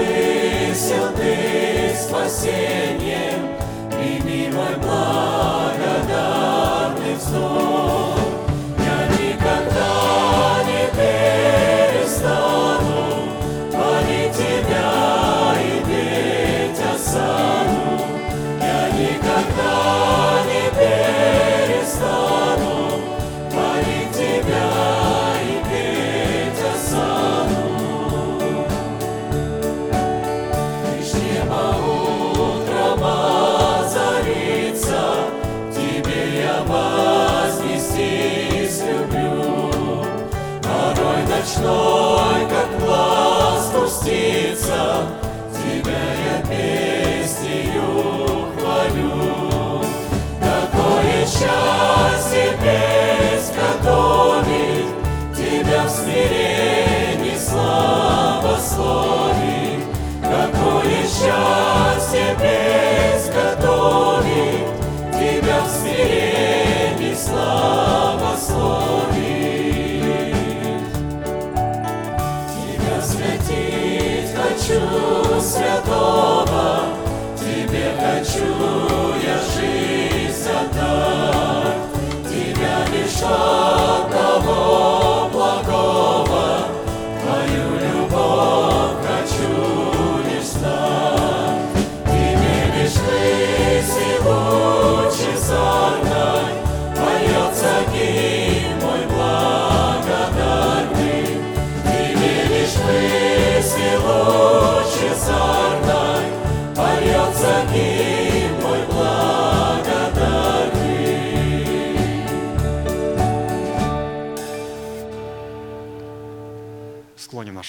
Возвысил Ты спасением, прими мой благодарный вздох. Тебя я песнею хвалю. Какое счастье песнь готовит, Тебя в смирении славословит. Какое счастье песнь готовит, Тебя в смирении святого, Тебе хочу я жизнь отдать. Тебя лишь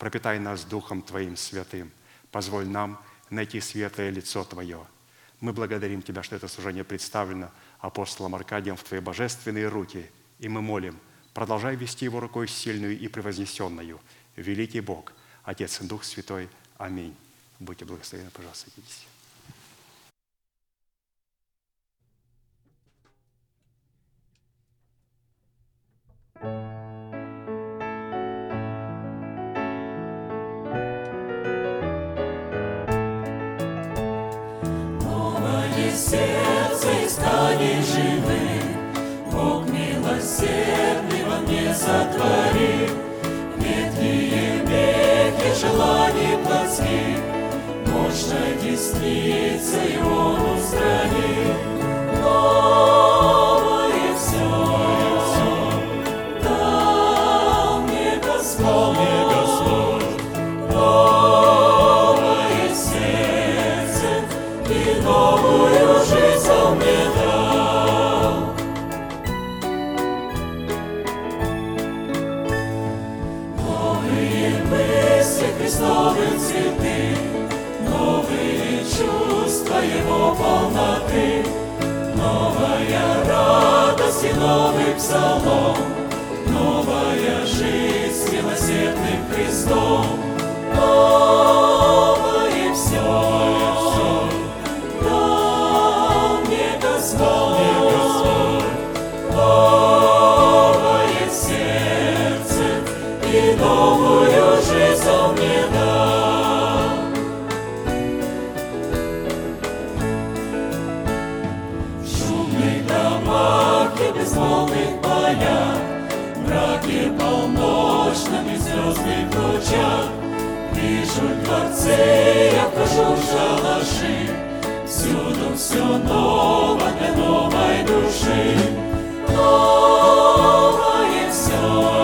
пропитай нас Духом Твоим святым. Позволь нам найти светлое лицо Твое. Мы благодарим Тебя, что это служение представлено апостолом Аркадием в Твои божественные руки. И мы молим, продолжай вести его рукой сильную и превознесенную. Великий Бог, Отец и Дух Святой. Аминь. Будьте благословенны, пожалуйста, садитесь. Новое сердце исканий живых, Бог милосердный во мне сотвори. Ветхие веки желаний плотских, Мощной десницей Он устранил. новый псалом, новая жизнь с милосердным Христом, новое все, дал мне Господь, новое сердце и новую жизнь он мне дал. мій почав, біжуть дворці, як кажу, шалаши, всюду все нове, для нової душі, нове все.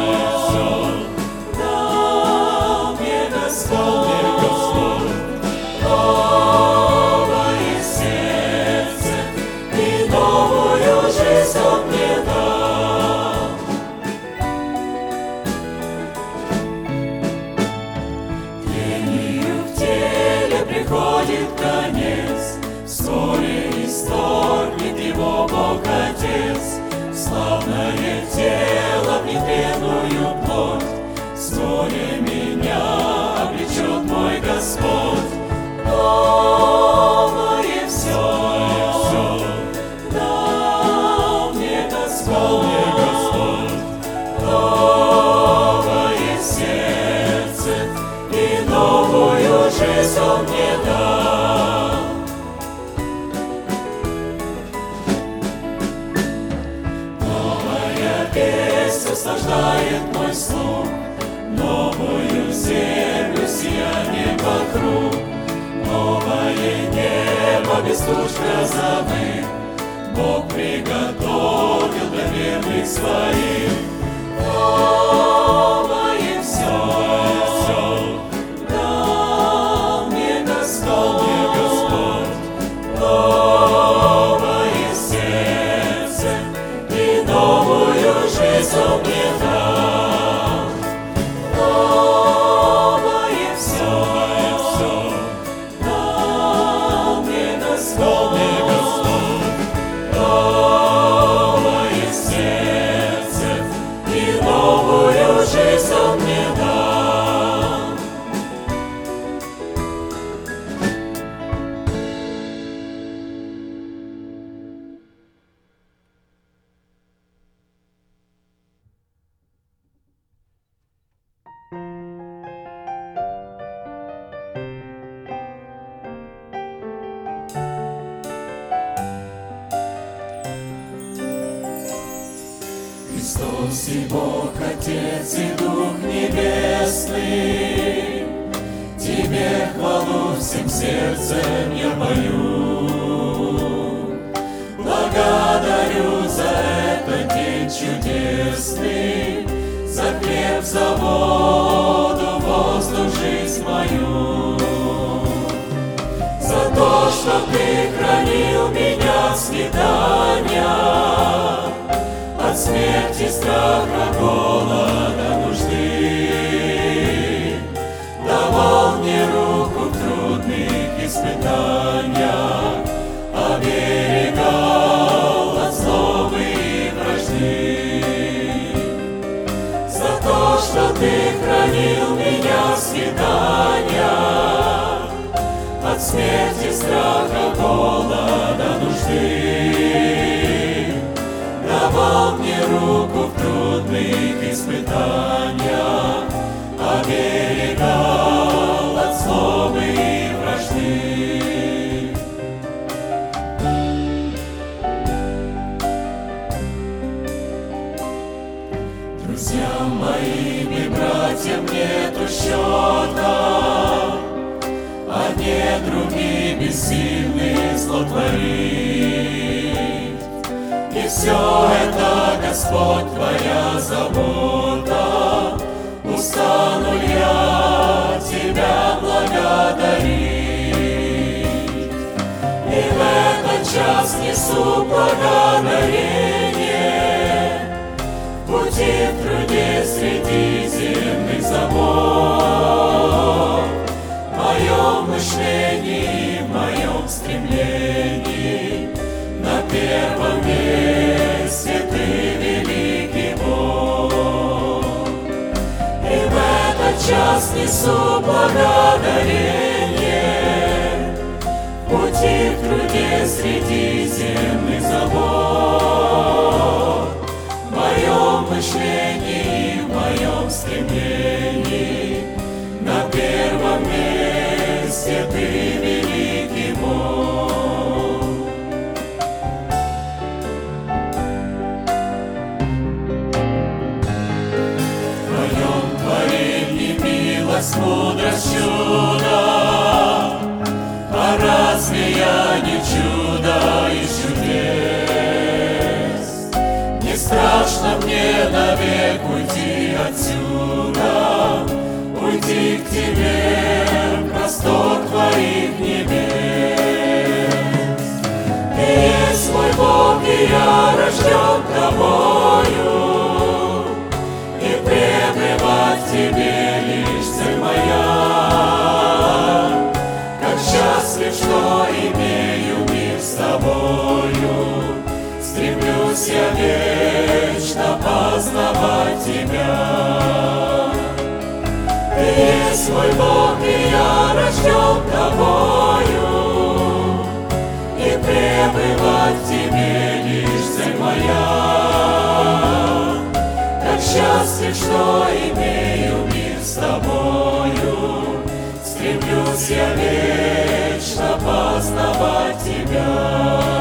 Иисус красоты, Бог приготовил для верных своих. Свой Бог и я рожден тобою, И пребывать в тебе лишь цель моя. Как счастлив, что имею мир с тобою, Стремлюсь я вечно познавать тебя.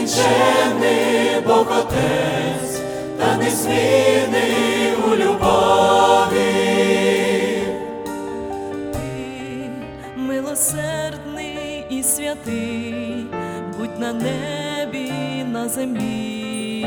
нескінчений Бог Отець, та незмінний у любові. Ти милосердний і святий, будь на небі, на землі.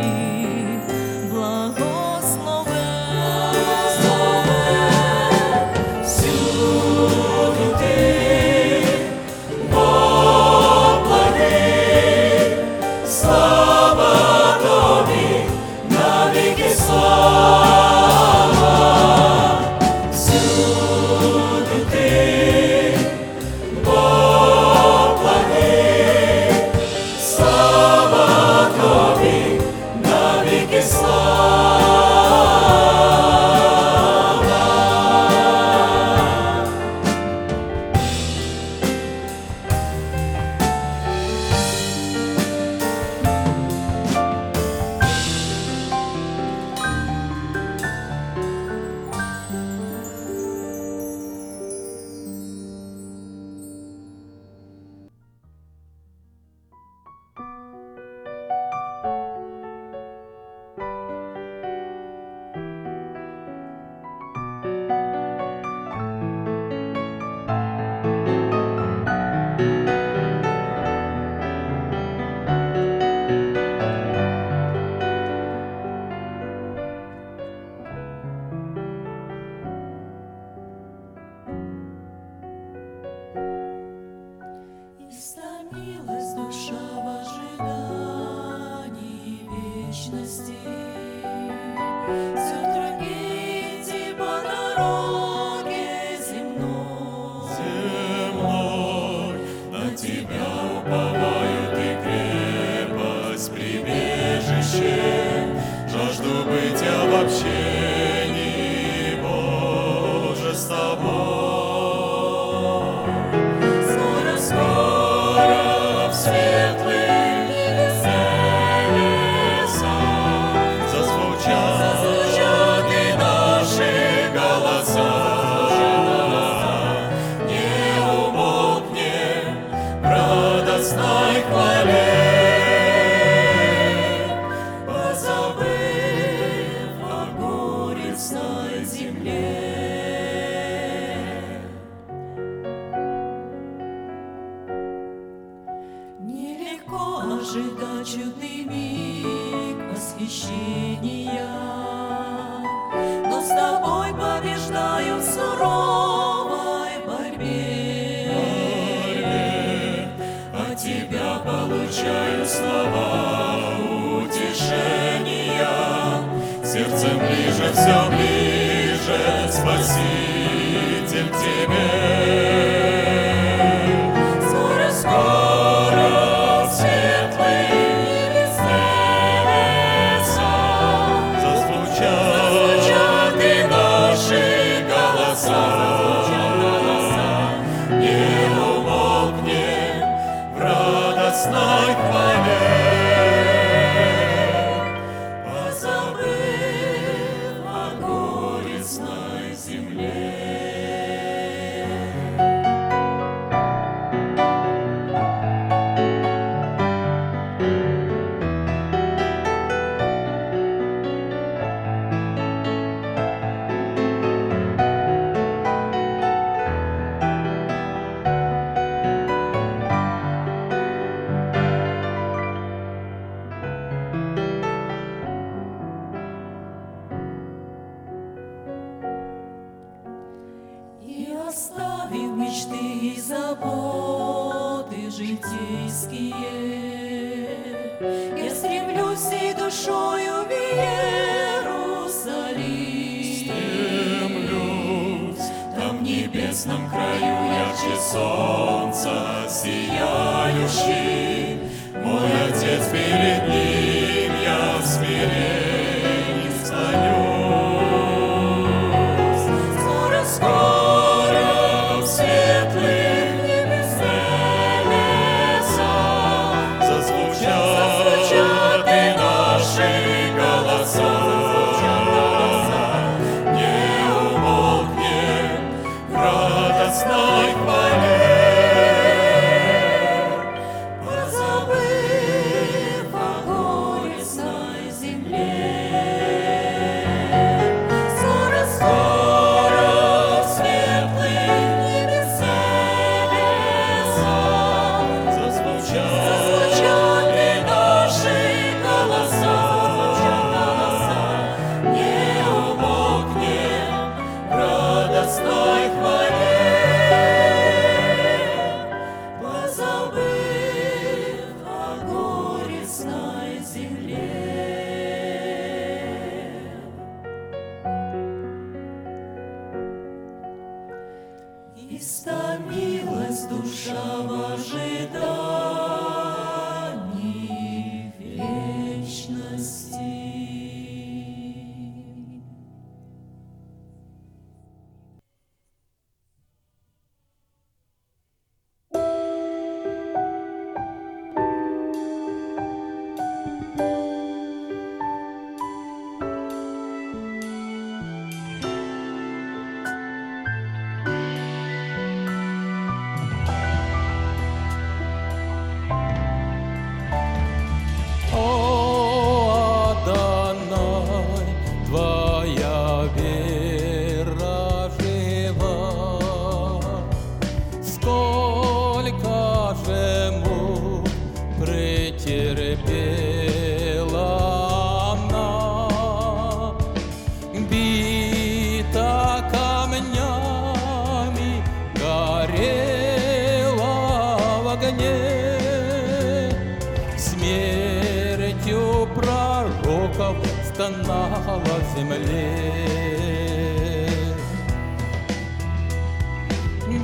Сердцем ближе, все ближе, Спаситель тебе.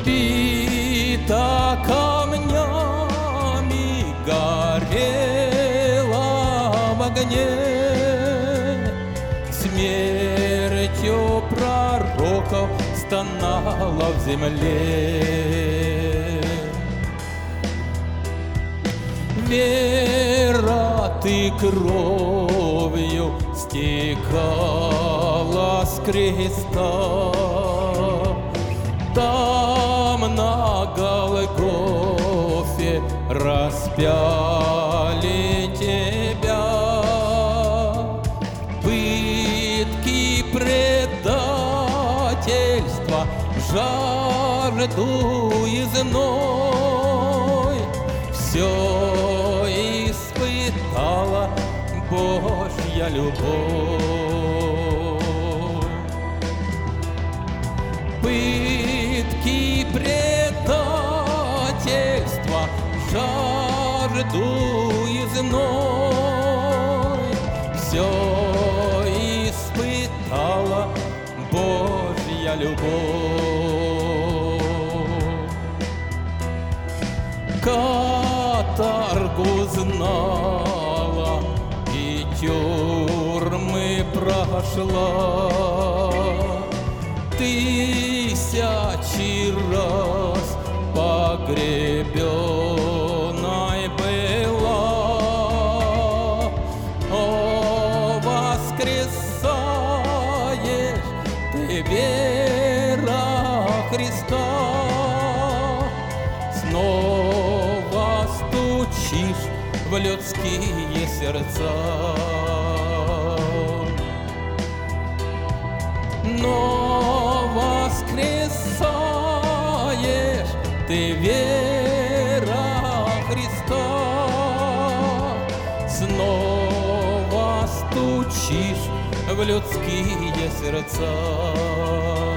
Бита камнями, горела в огне, смертью пророков стонала в земле. Вера, ты кровью стекала с креста, там распяли тебя. Пытки предательства, жажду и зной все испытала Божья любовь. И зной все испытала Божья любовь каторгу знала и тюрьмы прошла. Тысячи раз погребенной сердца. Но воскресаешь ты вера Христа, снова стучишь в людские сердца.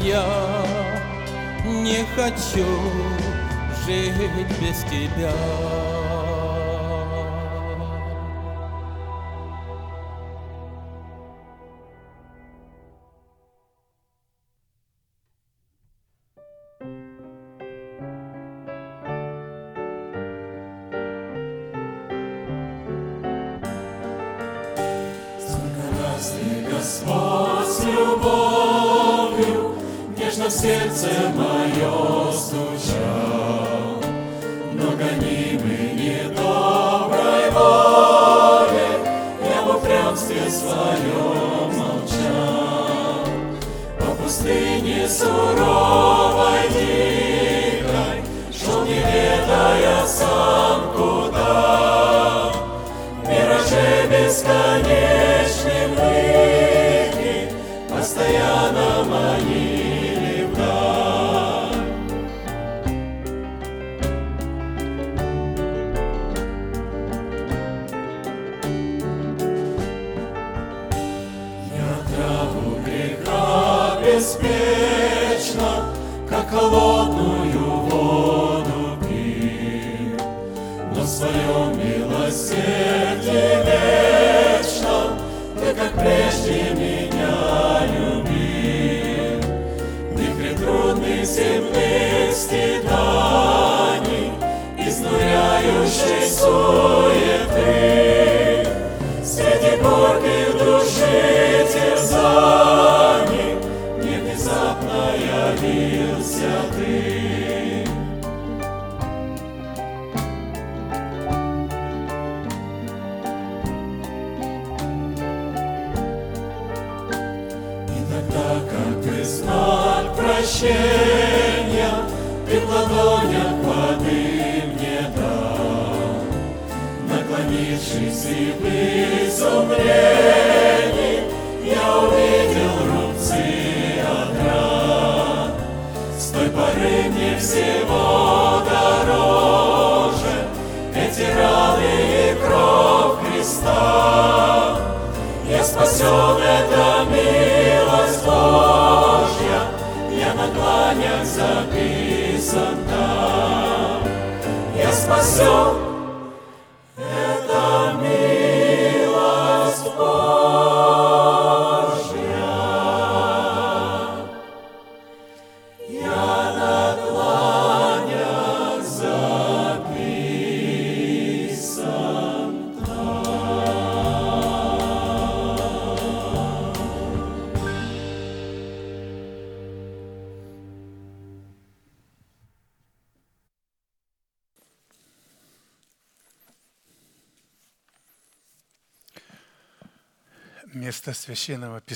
Я не хочу жить без тебя.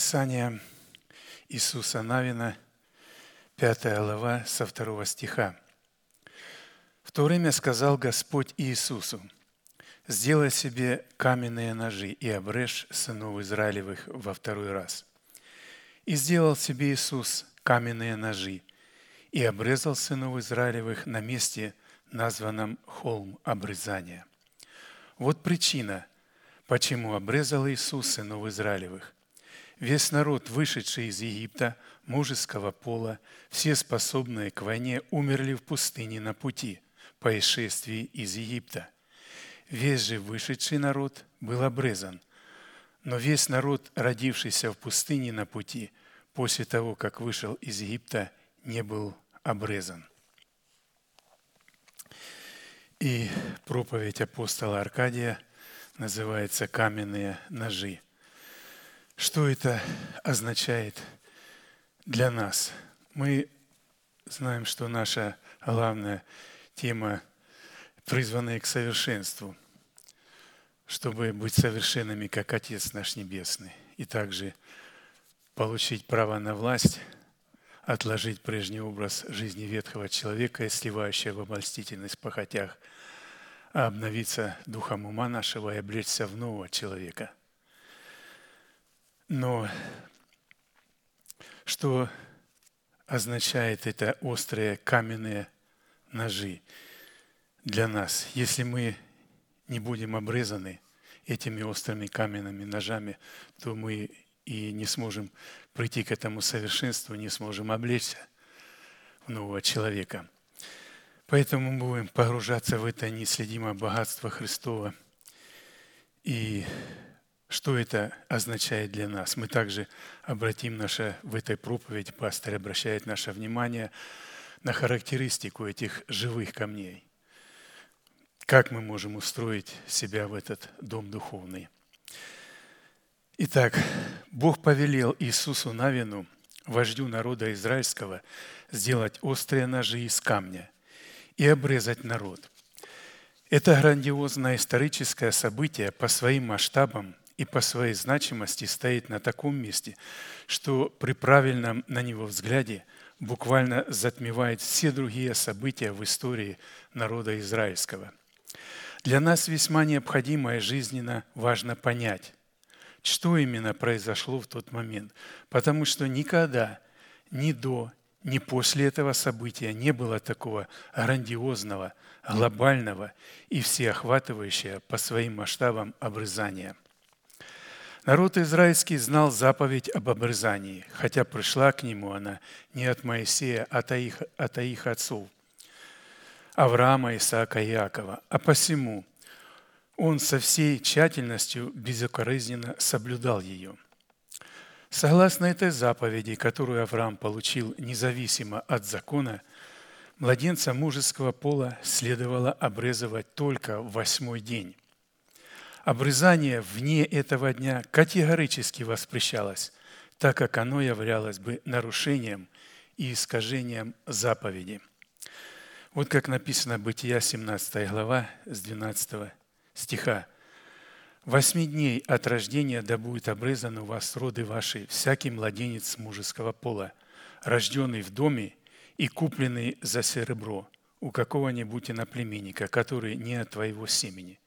Писания Иисуса Навина, 5 глава, со 2 стиха. В то время сказал Господь Иисусу, «Сделай себе каменные ножи и обрежь сынов Израилевых во второй раз». И сделал себе Иисус каменные ножи и обрезал сынов Израилевых на месте, названном холм обрезания. Вот причина, почему обрезал Иисус сынов Израилевых. Весь народ, вышедший из Египта, мужеского пола, все способные к войне, умерли в пустыне на пути по исшествии из Египта. Весь же вышедший народ был обрезан, но весь народ, родившийся в пустыне на пути, после того, как вышел из Египта, не был обрезан. И проповедь апостола Аркадия называется «Каменные ножи». Что это означает для нас? Мы знаем, что наша главная тема призванная к совершенству, чтобы быть совершенными, как Отец наш Небесный, и также получить право на власть, отложить прежний образ жизни ветхого человека, сливающего в обольстительность похотях, а обновиться духом ума нашего и облечься в нового человека. Но что означает это острые каменные ножи для нас, если мы не будем обрезаны этими острыми каменными ножами, то мы и не сможем прийти к этому совершенству, не сможем облечься в нового человека. Поэтому мы будем погружаться в это неследимое богатство Христова. И что это означает для нас? Мы также обратим наше, в этой проповеди, пастор обращает наше внимание на характеристику этих живых камней. Как мы можем устроить себя в этот дом духовный? Итак, Бог повелел Иисусу Навину, вождю народа израильского, сделать острые ножи из камня и обрезать народ. Это грандиозное историческое событие по своим масштабам и по своей значимости стоит на таком месте, что при правильном на него взгляде буквально затмевает все другие события в истории народа израильского. Для нас весьма необходимо и жизненно важно понять, что именно произошло в тот момент. Потому что никогда ни до, ни после этого события не было такого грандиозного, глобального и всеохватывающего по своим масштабам обрезания. Народ израильский знал заповедь об обрезании, хотя пришла к нему она не от Моисея, а от их, от их отцов, Авраама, Исаака и Иакова. А посему он со всей тщательностью безукоризненно соблюдал ее. Согласно этой заповеди, которую Авраам получил независимо от закона, младенца мужеского пола следовало обрезывать только в восьмой день. Обрезание вне этого дня категорически воспрещалось, так как оно являлось бы нарушением и искажением заповеди. Вот как написано Бытия 17 глава с 12 стиха. «Восьми дней от рождения да будет обрезан у вас роды ваши всякий младенец мужеского пола, рожденный в доме и купленный за серебро у какого-нибудь иноплеменника, который не от твоего семени.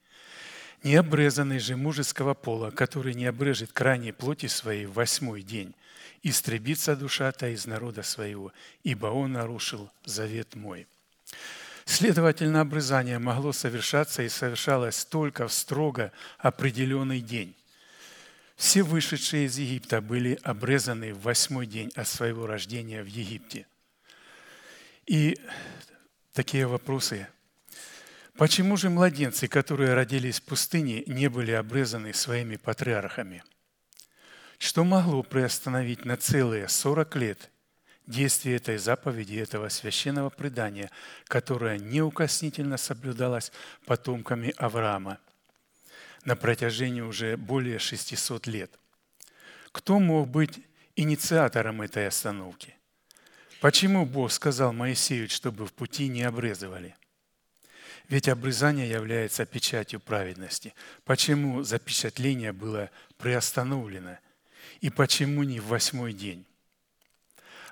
Необрезанный же мужеского пола, который не обрежет крайней плоти своей в восьмой день, истребится душа-то из народа своего, ибо он нарушил завет мой». Следовательно, обрезание могло совершаться и совершалось только в строго определенный день. Все вышедшие из Египта были обрезаны в восьмой день от своего рождения в Египте. И такие вопросы – Почему же младенцы, которые родились в пустыне, не были обрезаны своими патриархами? Что могло приостановить на целые 40 лет действие этой заповеди, этого священного предания, которое неукоснительно соблюдалось потомками Авраама на протяжении уже более 600 лет? Кто мог быть инициатором этой остановки? Почему Бог сказал Моисею, чтобы в пути не обрезывали? Ведь обрезание является печатью праведности. Почему запечатление было приостановлено? И почему не в восьмой день?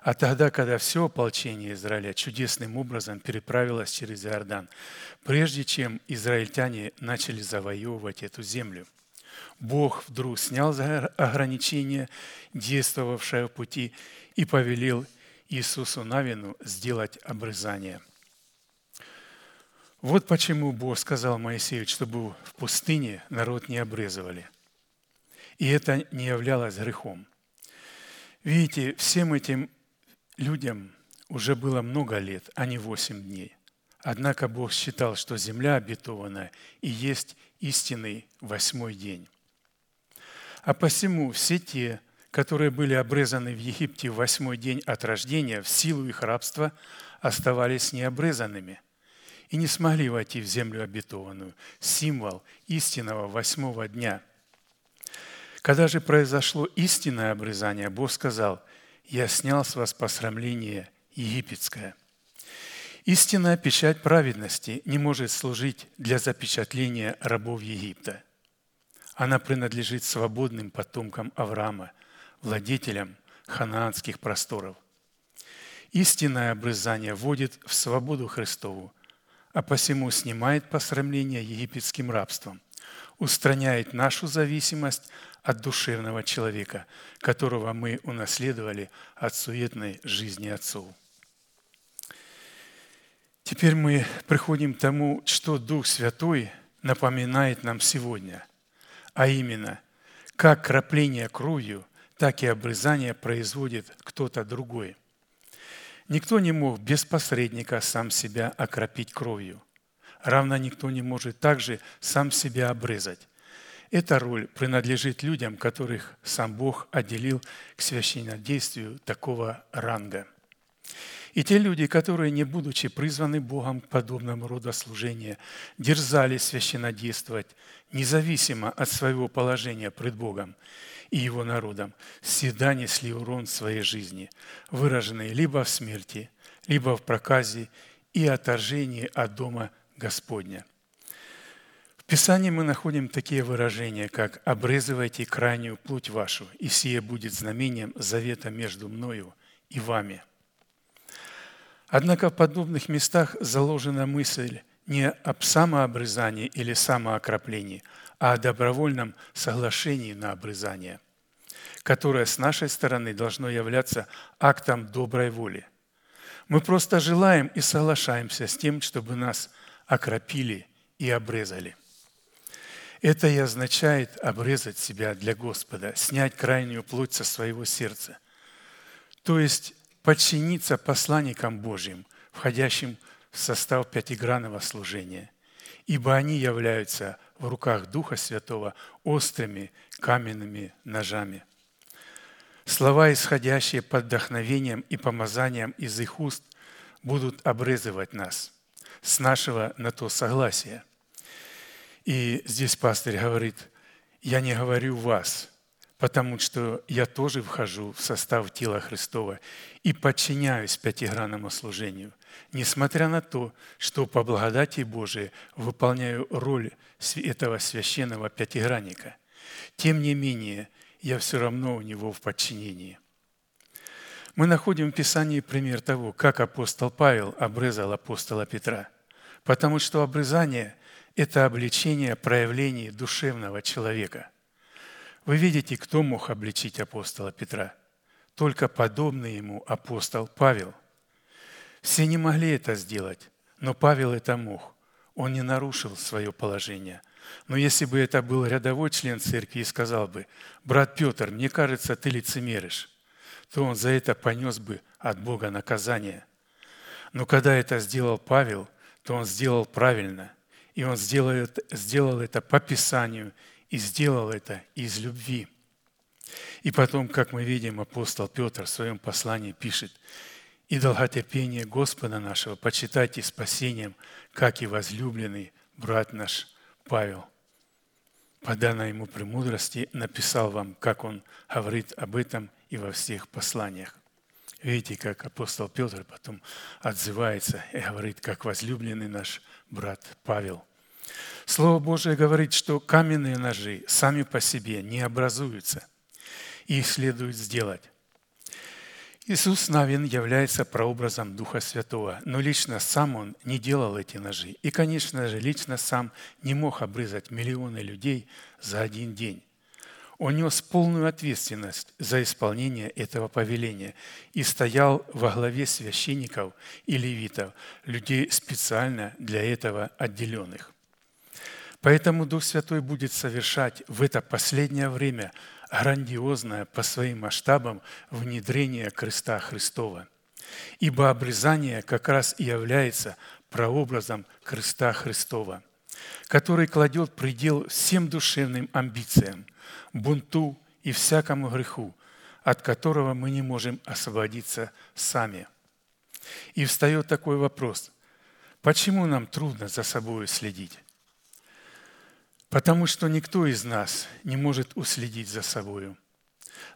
А тогда, когда все ополчение Израиля чудесным образом переправилось через Иордан, прежде чем израильтяне начали завоевывать эту землю, Бог вдруг снял ограничение, действовавшее в пути, и повелел Иисусу Навину сделать обрезание – вот почему Бог сказал Моисею, чтобы в пустыне народ не обрезывали. И это не являлось грехом. Видите, всем этим людям уже было много лет, а не восемь дней. Однако Бог считал, что земля обетованная и есть истинный восьмой день. А посему все те, которые были обрезаны в Египте в восьмой день от рождения, в силу их рабства, оставались необрезанными – и не смогли войти в землю обетованную, символ истинного восьмого дня. Когда же произошло истинное обрезание, Бог сказал, «Я снял с вас посрамление египетское». Истинная печать праведности не может служить для запечатления рабов Египта. Она принадлежит свободным потомкам Авраама, владетелям ханаанских просторов. Истинное обрезание вводит в свободу Христову, а посему снимает посрамление египетским рабством, устраняет нашу зависимость от душевного человека, которого мы унаследовали от суетной жизни отцов. Теперь мы приходим к тому, что Дух Святой напоминает нам сегодня, а именно, как крапление кровью, так и обрезание производит кто-то другой – Никто не мог без посредника сам себя окропить кровью. Равно никто не может также сам себя обрезать. Эта роль принадлежит людям, которых сам Бог отделил к священнодействию такого ранга. И те люди, которые, не будучи призваны Богом к подобному роду служения, дерзали священнодействовать, независимо от своего положения пред Богом, и его народом всегда несли урон своей жизни, выраженный либо в смерти, либо в проказе и отторжении от дома Господня. В Писании мы находим такие выражения, как «обрезывайте крайнюю плоть вашу, и сие будет знамением завета между мною и вами». Однако в подобных местах заложена мысль не об самообрезании или самоокроплении, а о добровольном соглашении на обрезание, которое с нашей стороны должно являться актом доброй воли. Мы просто желаем и соглашаемся с тем, чтобы нас окропили и обрезали. Это и означает обрезать себя для Господа, снять крайнюю плоть со своего сердца. То есть подчиниться посланникам Божьим, входящим в состав пятигранного служения, ибо они являются в руках Духа Святого острыми каменными ножами. Слова, исходящие под вдохновением и помазанием из их уст, будут обрезывать нас с нашего на то согласия. И здесь пастырь говорит, я не говорю вас, потому что я тоже вхожу в состав тела Христова и подчиняюсь пятигранному служению, несмотря на то, что по благодати Божией выполняю роль этого священного пятигранника. Тем не менее, я все равно у него в подчинении. Мы находим в Писании пример того, как апостол Павел обрезал апостола Петра, потому что обрезание – это обличение проявлений душевного человека – вы видите, кто мог обличить апостола Петра? Только подобный ему апостол Павел. Все не могли это сделать, но Павел это мог. Он не нарушил свое положение. Но если бы это был рядовой член церкви и сказал бы, «Брат Петр, мне кажется, ты лицемеришь», то он за это понес бы от Бога наказание. Но когда это сделал Павел, то он сделал правильно, и он сделал это, сделал это по Писанию и сделал это из любви. И потом, как мы видим, апостол Петр в своем послании пишет, «И долготерпение Господа нашего почитайте спасением, как и возлюбленный брат наш Павел». По данной ему премудрости написал вам, как он говорит об этом и во всех посланиях. Видите, как апостол Петр потом отзывается и говорит, как возлюбленный наш брат Павел. Слово Божие говорит, что каменные ножи сами по себе не образуются. Их следует сделать. Иисус Навин является прообразом Духа Святого, но лично сам Он не делал эти ножи. И, конечно же, лично сам не мог обрезать миллионы людей за один день. Он нес полную ответственность за исполнение этого повеления и стоял во главе священников и левитов, людей специально для этого отделенных. Поэтому Дух Святой будет совершать в это последнее время грандиозное по своим масштабам внедрение креста Христова. Ибо обрезание как раз и является прообразом креста Христова, который кладет предел всем душевным амбициям, бунту и всякому греху, от которого мы не можем освободиться сами. И встает такой вопрос, почему нам трудно за собой следить? Потому что никто из нас не может уследить за собою.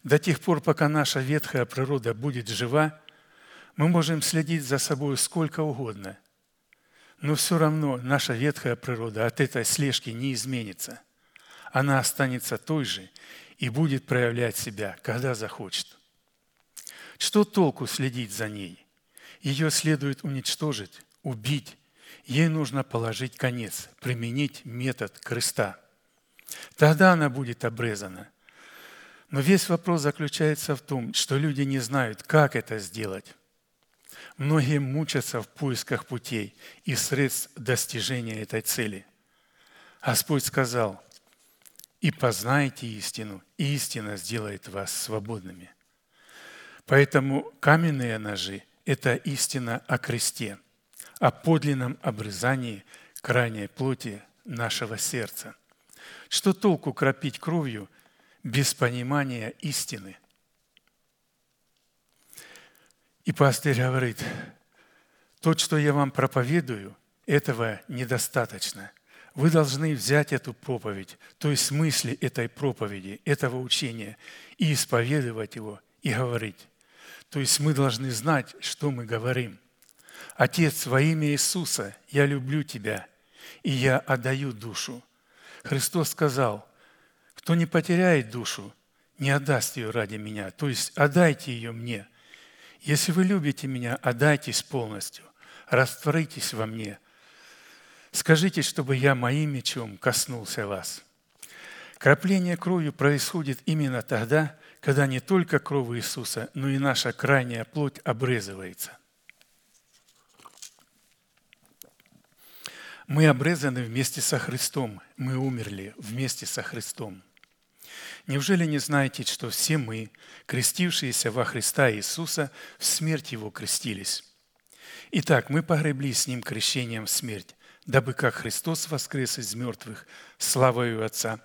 До тех пор, пока наша ветхая природа будет жива, мы можем следить за собой сколько угодно. Но все равно наша ветхая природа от этой слежки не изменится. Она останется той же и будет проявлять себя, когда захочет. Что толку следить за ней? Ее следует уничтожить, убить, ей нужно положить конец, применить метод креста. Тогда она будет обрезана. Но весь вопрос заключается в том, что люди не знают, как это сделать. Многие мучатся в поисках путей и средств достижения этой цели. Господь сказал, «И познайте истину, и истина сделает вас свободными». Поэтому каменные ножи – это истина о кресте – о подлинном обрезании крайней плоти нашего сердца. Что толку кропить кровью без понимания истины? И пастырь говорит, то, что я вам проповедую, этого недостаточно. Вы должны взять эту проповедь, то есть смысле этой проповеди, этого учения, и исповедовать его, и говорить. То есть мы должны знать, что мы говорим. Отец, во имя Иисуса, я люблю Тебя, и я отдаю душу. Христос сказал, кто не потеряет душу, не отдаст ее ради меня, то есть отдайте ее мне. Если вы любите меня, отдайтесь полностью, растворитесь во мне. Скажите, чтобы я моим мечом коснулся вас. Крапление кровью происходит именно тогда, когда не только кровь Иисуса, но и наша крайняя плоть обрезывается. Мы обрезаны вместе со Христом, мы умерли вместе со Христом. Неужели не знаете, что все мы, крестившиеся во Христа Иисуса, в смерть Его крестились? Итак, мы погребли с Ним крещением в смерть, дабы как Христос воскрес из мертвых славою Отца,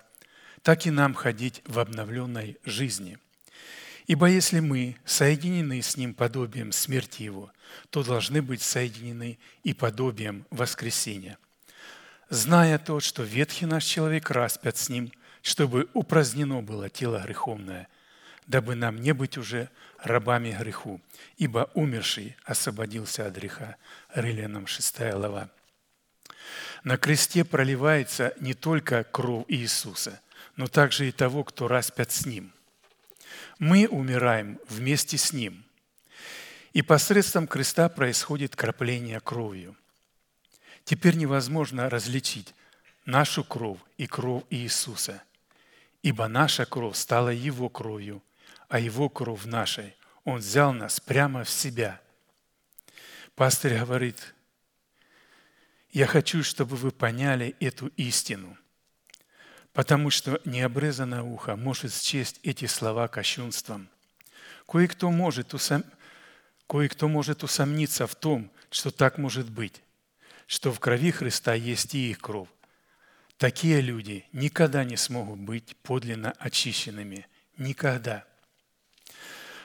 так и нам ходить в обновленной жизни. Ибо если мы соединены с Ним подобием смерти Его, то должны быть соединены и подобием воскресения. Зная то, что ветхий наш человек распят с Ним, чтобы упразднено было тело греховное, дабы нам не быть уже рабами греху, ибо умерший освободился от греха. Римлянам 6 глава. На кресте проливается не только кровь Иисуса, но также и того, кто распят с Ним. Мы умираем вместе с Ним. И посредством креста происходит крапление кровью. Теперь невозможно различить нашу кровь и кровь Иисуса, ибо наша кровь стала Его кровью, а Его кровь нашей. Он взял нас прямо в себя. Пастырь говорит, я хочу, чтобы вы поняли эту истину, потому что необрезанное ухо может счесть эти слова кощунством. Кое-кто может, усом... Кое-кто может усомниться в том, что так может быть, что в крови Христа есть и их кровь. Такие люди никогда не смогут быть подлинно очищенными. Никогда.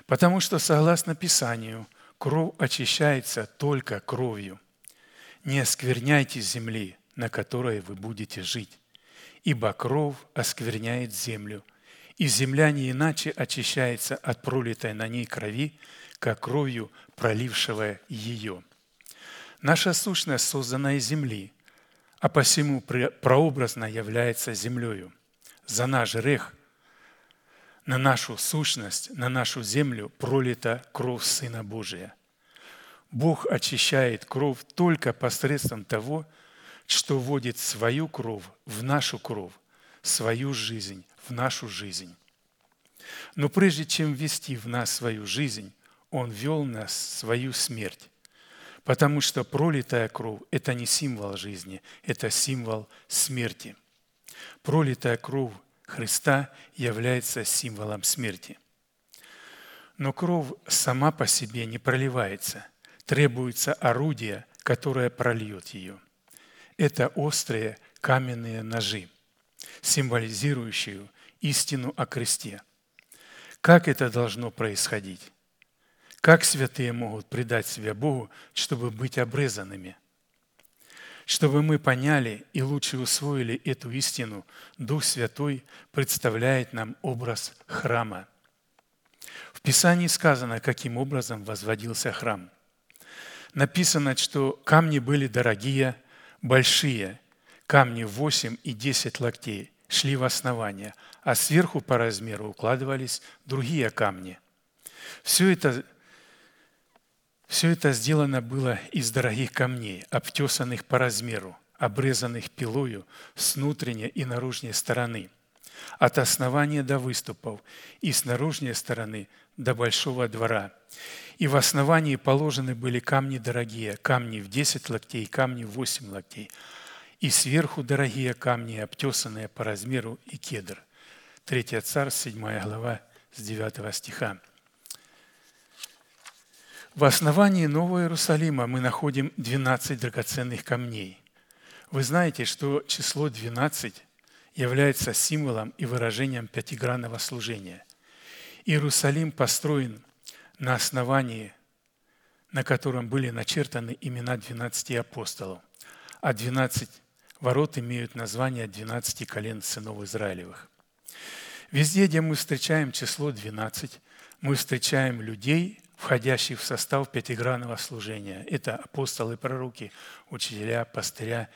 Потому что, согласно Писанию, кровь очищается только кровью не оскверняйте земли, на которой вы будете жить, ибо кровь оскверняет землю, и земля не иначе очищается от пролитой на ней крови, как кровью пролившего ее. Наша сущность создана из земли, а посему прообразно является землею. За наш грех на нашу сущность, на нашу землю пролита кровь Сына Божия – Бог очищает кровь только посредством того, что вводит свою кровь в нашу кровь, свою жизнь в нашу жизнь. Но прежде чем ввести в нас свою жизнь, Он ввел нас в свою смерть. Потому что пролитая кровь – это не символ жизни, это символ смерти. Пролитая кровь Христа является символом смерти. Но кровь сама по себе не проливается – требуется орудие, которое прольет ее. Это острые каменные ножи, символизирующие истину о кресте. Как это должно происходить? Как святые могут предать себя Богу, чтобы быть обрезанными? Чтобы мы поняли и лучше усвоили эту истину, Дух Святой представляет нам образ храма. В Писании сказано, каким образом возводился храм – написано, что камни были дорогие, большие, камни 8 и 10 локтей шли в основание, а сверху по размеру укладывались другие камни. Все это, все это сделано было из дорогих камней, обтесанных по размеру, обрезанных пилою с внутренней и наружной стороны, от основания до выступов и с наружной стороны до большого двора – и в основании положены были камни дорогие, камни в 10 локтей, камни в 8 локтей. И сверху дорогие камни, обтесанные по размеру, и кедр. 3 царь, 7 глава, с 9 стиха. В основании Нового Иерусалима мы находим 12 драгоценных камней. Вы знаете, что число 12 является символом и выражением пятигранного служения. Иерусалим построен на основании, на котором были начертаны имена 12 апостолов, а 12 ворот имеют название 12 колен сынов Израилевых. Везде, где мы встречаем число 12, мы встречаем людей, входящих в состав пятигранного служения. Это апостолы, пророки, учителя, пастыря,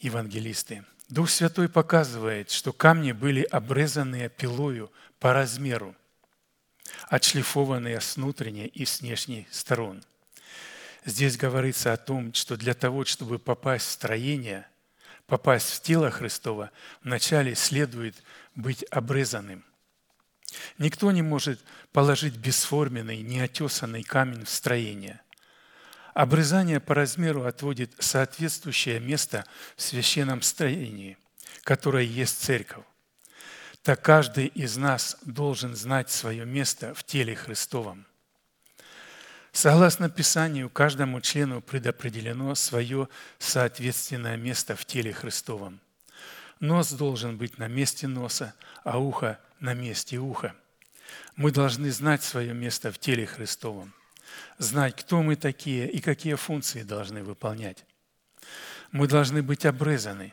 евангелисты. Дух Святой показывает, что камни были обрезаны пилою по размеру – отшлифованные с внутренней и с внешней сторон. Здесь говорится о том, что для того, чтобы попасть в строение, попасть в тело Христова, вначале следует быть обрезанным. Никто не может положить бесформенный, неотесанный камень в строение. Обрезание по размеру отводит соответствующее место в священном строении, которое есть церковь. Так каждый из нас должен знать свое место в теле Христовом. Согласно Писанию, каждому члену предопределено свое соответственное место в теле Христовом. Нос должен быть на месте носа, а ухо на месте уха. Мы должны знать свое место в теле Христовом, знать, кто мы такие и какие функции должны выполнять. Мы должны быть обрезаны.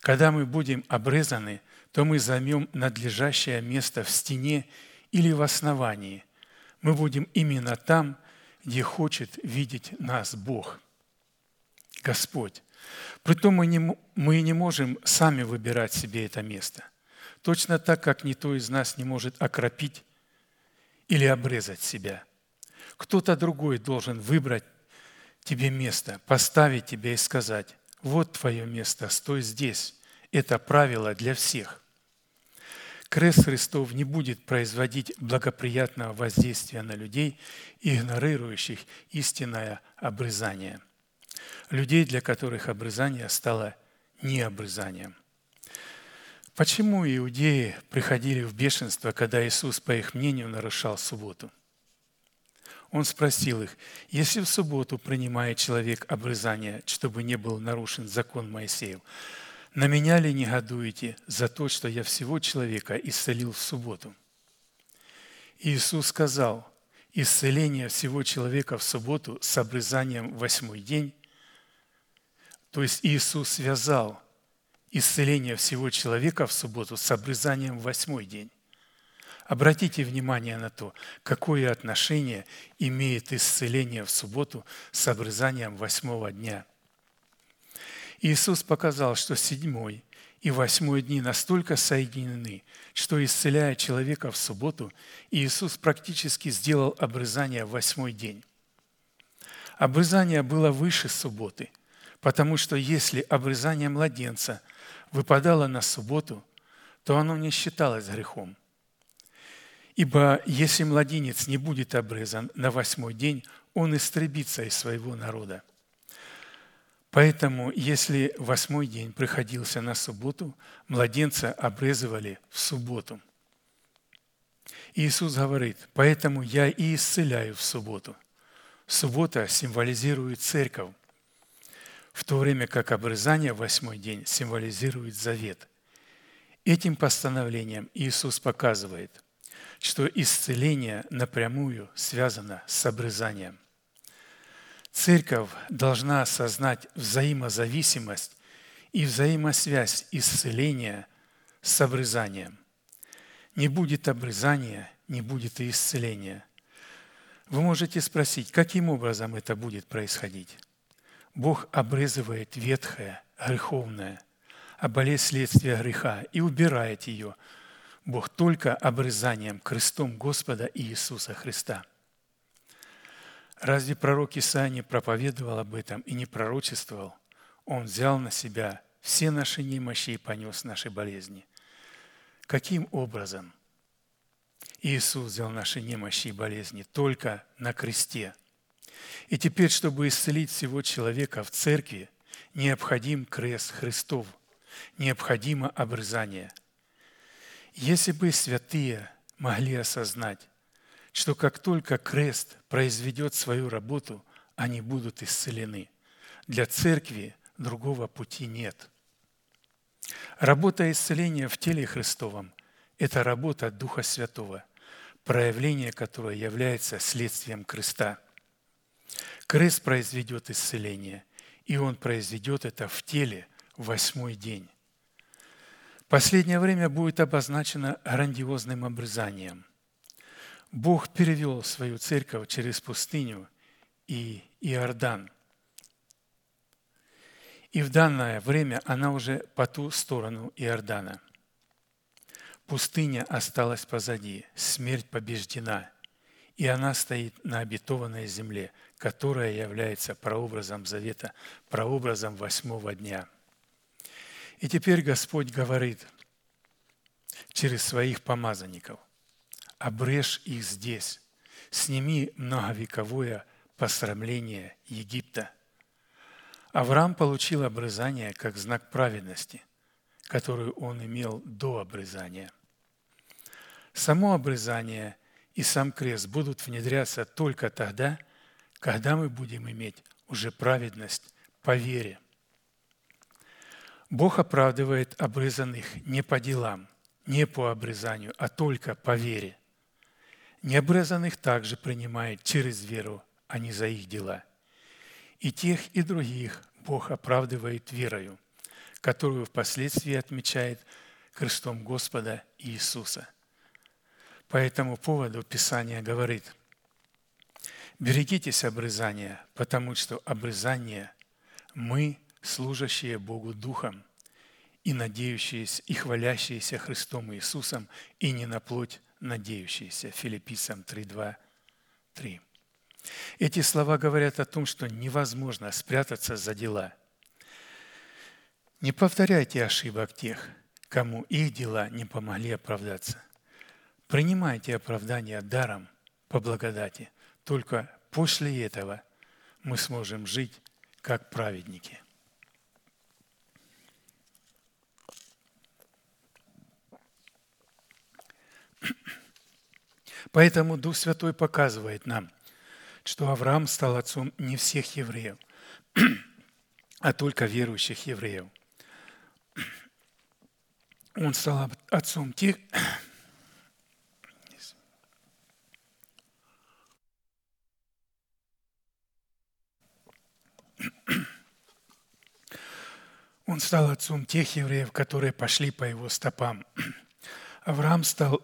Когда мы будем обрезаны, то мы займем надлежащее место в стене или в основании. Мы будем именно там, где хочет видеть нас Бог, Господь. Притом мы не, мы не можем сами выбирать себе это место. Точно так, как никто из нас не может окропить или обрезать себя. Кто-то другой должен выбрать тебе место, поставить тебя и сказать, вот твое место, стой здесь. Это правило для всех. Крест Христов не будет производить благоприятного воздействия на людей, игнорирующих истинное обрезание. Людей, для которых обрезание стало необрезанием. Почему иудеи приходили в бешенство, когда Иисус, по их мнению, нарушал субботу? Он спросил их, если в субботу принимает человек обрезание, чтобы не был нарушен закон Моисеев, на меня ли негодуете за то, что я всего человека исцелил в субботу? Иисус сказал, исцеление всего человека в субботу с обрезанием восьмой день, то есть Иисус связал исцеление всего человека в субботу с обрезанием в восьмой день. Обратите внимание на то, какое отношение имеет исцеление в субботу с обрезанием восьмого дня – Иисус показал, что седьмой и восьмой дни настолько соединены, что, исцеляя человека в субботу, Иисус практически сделал обрезание в восьмой день. Обрезание было выше субботы, потому что если обрезание младенца выпадало на субботу, то оно не считалось грехом. Ибо если младенец не будет обрезан на восьмой день, он истребится из своего народа – Поэтому, если восьмой день приходился на субботу, младенца обрезывали в субботу. Иисус говорит, поэтому я и исцеляю в субботу. Суббота символизирует церковь, в то время как обрезание в восьмой день символизирует завет. Этим постановлением Иисус показывает, что исцеление напрямую связано с обрезанием. Церковь должна осознать взаимозависимость и взаимосвязь исцеления с обрезанием. Не будет обрезания, не будет и исцеления. Вы можете спросить, каким образом это будет происходить? Бог обрезывает ветхое, греховное, а болезнь следствия греха и убирает ее. Бог только обрезанием, крестом Господа Иисуса Христа – Разве пророк Исаия не проповедовал об этом и не пророчествовал? Он взял на себя все наши немощи и понес наши болезни. Каким образом? Иисус взял наши немощи и болезни только на кресте. И теперь, чтобы исцелить всего человека в церкви, необходим крест Христов, необходимо обрезание. Если бы святые могли осознать, что как только крест произведет свою работу, они будут исцелены. Для церкви другого пути нет. Работа исцеления в теле Христовом – это работа Духа Святого, проявление которой является следствием креста. Крест произведет исцеление, и он произведет это в теле восьмой день. Последнее время будет обозначено грандиозным обрезанием – Бог перевел свою церковь через пустыню и Иордан. И в данное время она уже по ту сторону Иордана. Пустыня осталась позади, смерть побеждена, и она стоит на обетованной земле, которая является прообразом завета, прообразом восьмого дня. И теперь Господь говорит через своих помазанников обрежь их здесь, сними многовековое посрамления Египта. Авраам получил обрезание как знак праведности, которую он имел до обрезания. Само обрезание и сам крест будут внедряться только тогда, когда мы будем иметь уже праведность по вере. Бог оправдывает обрезанных не по делам, не по обрезанию, а только по вере. Необрезанных также принимает через веру, а не за их дела. И тех, и других Бог оправдывает верою, которую впоследствии отмечает крестом Господа Иисуса – по этому поводу Писание говорит, «Берегитесь обрезания, потому что обрезание мы, служащие Богу Духом, и надеющиеся, и хвалящиеся Христом Иисусом, и не на плоть надеющиеся». Филиппийцам 3.2, 3. Эти слова говорят о том, что невозможно спрятаться за дела. Не повторяйте ошибок тех, кому их дела не помогли оправдаться. Принимайте оправдание даром по благодати. Только после этого мы сможем жить как праведники. Поэтому Дух Святой показывает нам, что Авраам стал отцом не всех евреев, а только верующих евреев. Он стал отцом тех, Он стал отцом тех евреев, которые пошли по его стопам. Авраам стал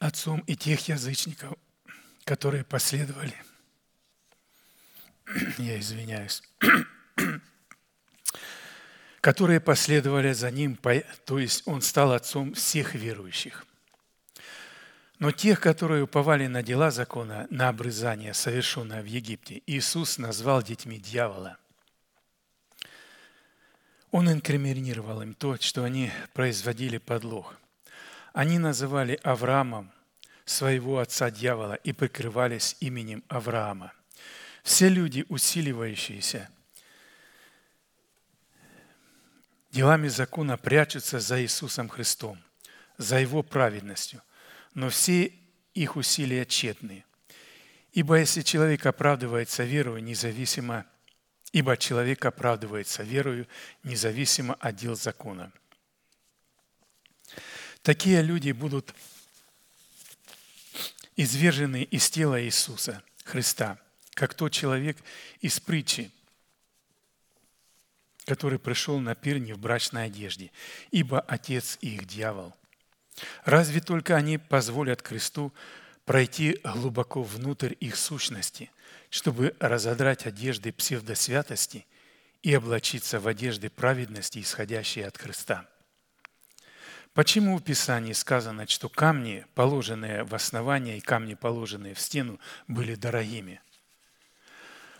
отцом и тех язычников, которые последовали. Я извиняюсь. которые последовали за ним, то есть он стал отцом всех верующих. Но тех, которые уповали на дела закона, на обрезание, совершенное в Египте, Иисус назвал детьми дьявола – он инкриминировал им то, что они производили подлог. Они называли Авраамом своего отца дьявола и прикрывались именем Авраама. Все люди, усиливающиеся делами закона, прячутся за Иисусом Христом, за Его праведностью, но все их усилия тщетны. Ибо если человек оправдывается верою, независимо Ибо человек оправдывается верою, независимо от дел закона. Такие люди будут извержены из тела Иисуса Христа, как тот человек из притчи, который пришел на пир не в брачной одежде, ибо отец их дьявол. Разве только они позволят кресту пройти глубоко внутрь их сущности, чтобы разодрать одежды псевдосвятости и облачиться в одежды праведности, исходящие от Христа. Почему в Писании сказано, что камни, положенные в основание и камни, положенные в стену, были дорогими?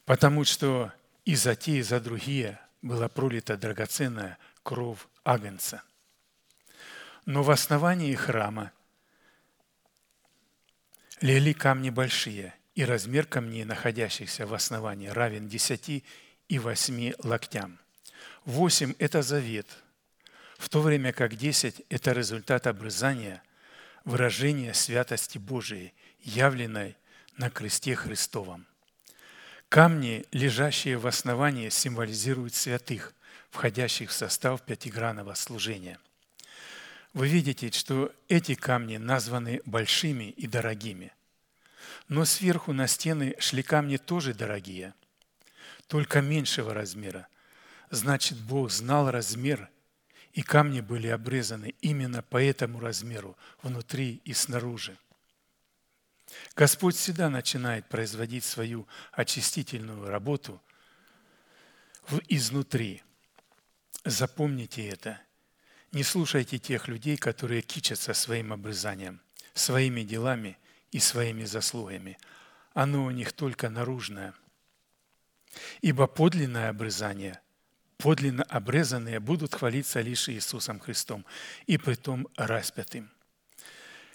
Потому что и за те, и за другие была пролита драгоценная кровь Агнца. Но в основании храма легли камни большие, и размер камней, находящихся в основании, равен десяти и восьми локтям. Восемь – это завет, в то время как десять – это результат обрезания, выражение святости Божией, явленной на кресте Христовом. Камни, лежащие в основании, символизируют святых, входящих в состав пятигранного служения. Вы видите, что эти камни названы большими и дорогими. Но сверху на стены шли камни тоже дорогие, только меньшего размера. Значит, Бог знал размер, и камни были обрезаны именно по этому размеру, внутри и снаружи. Господь всегда начинает производить свою очистительную работу изнутри. Запомните это. Не слушайте тех людей, которые кичатся своим обрезанием, своими делами и своими заслугами. Оно у них только наружное. Ибо подлинное обрезание, подлинно обрезанные будут хвалиться лишь Иисусом Христом, и притом распятым,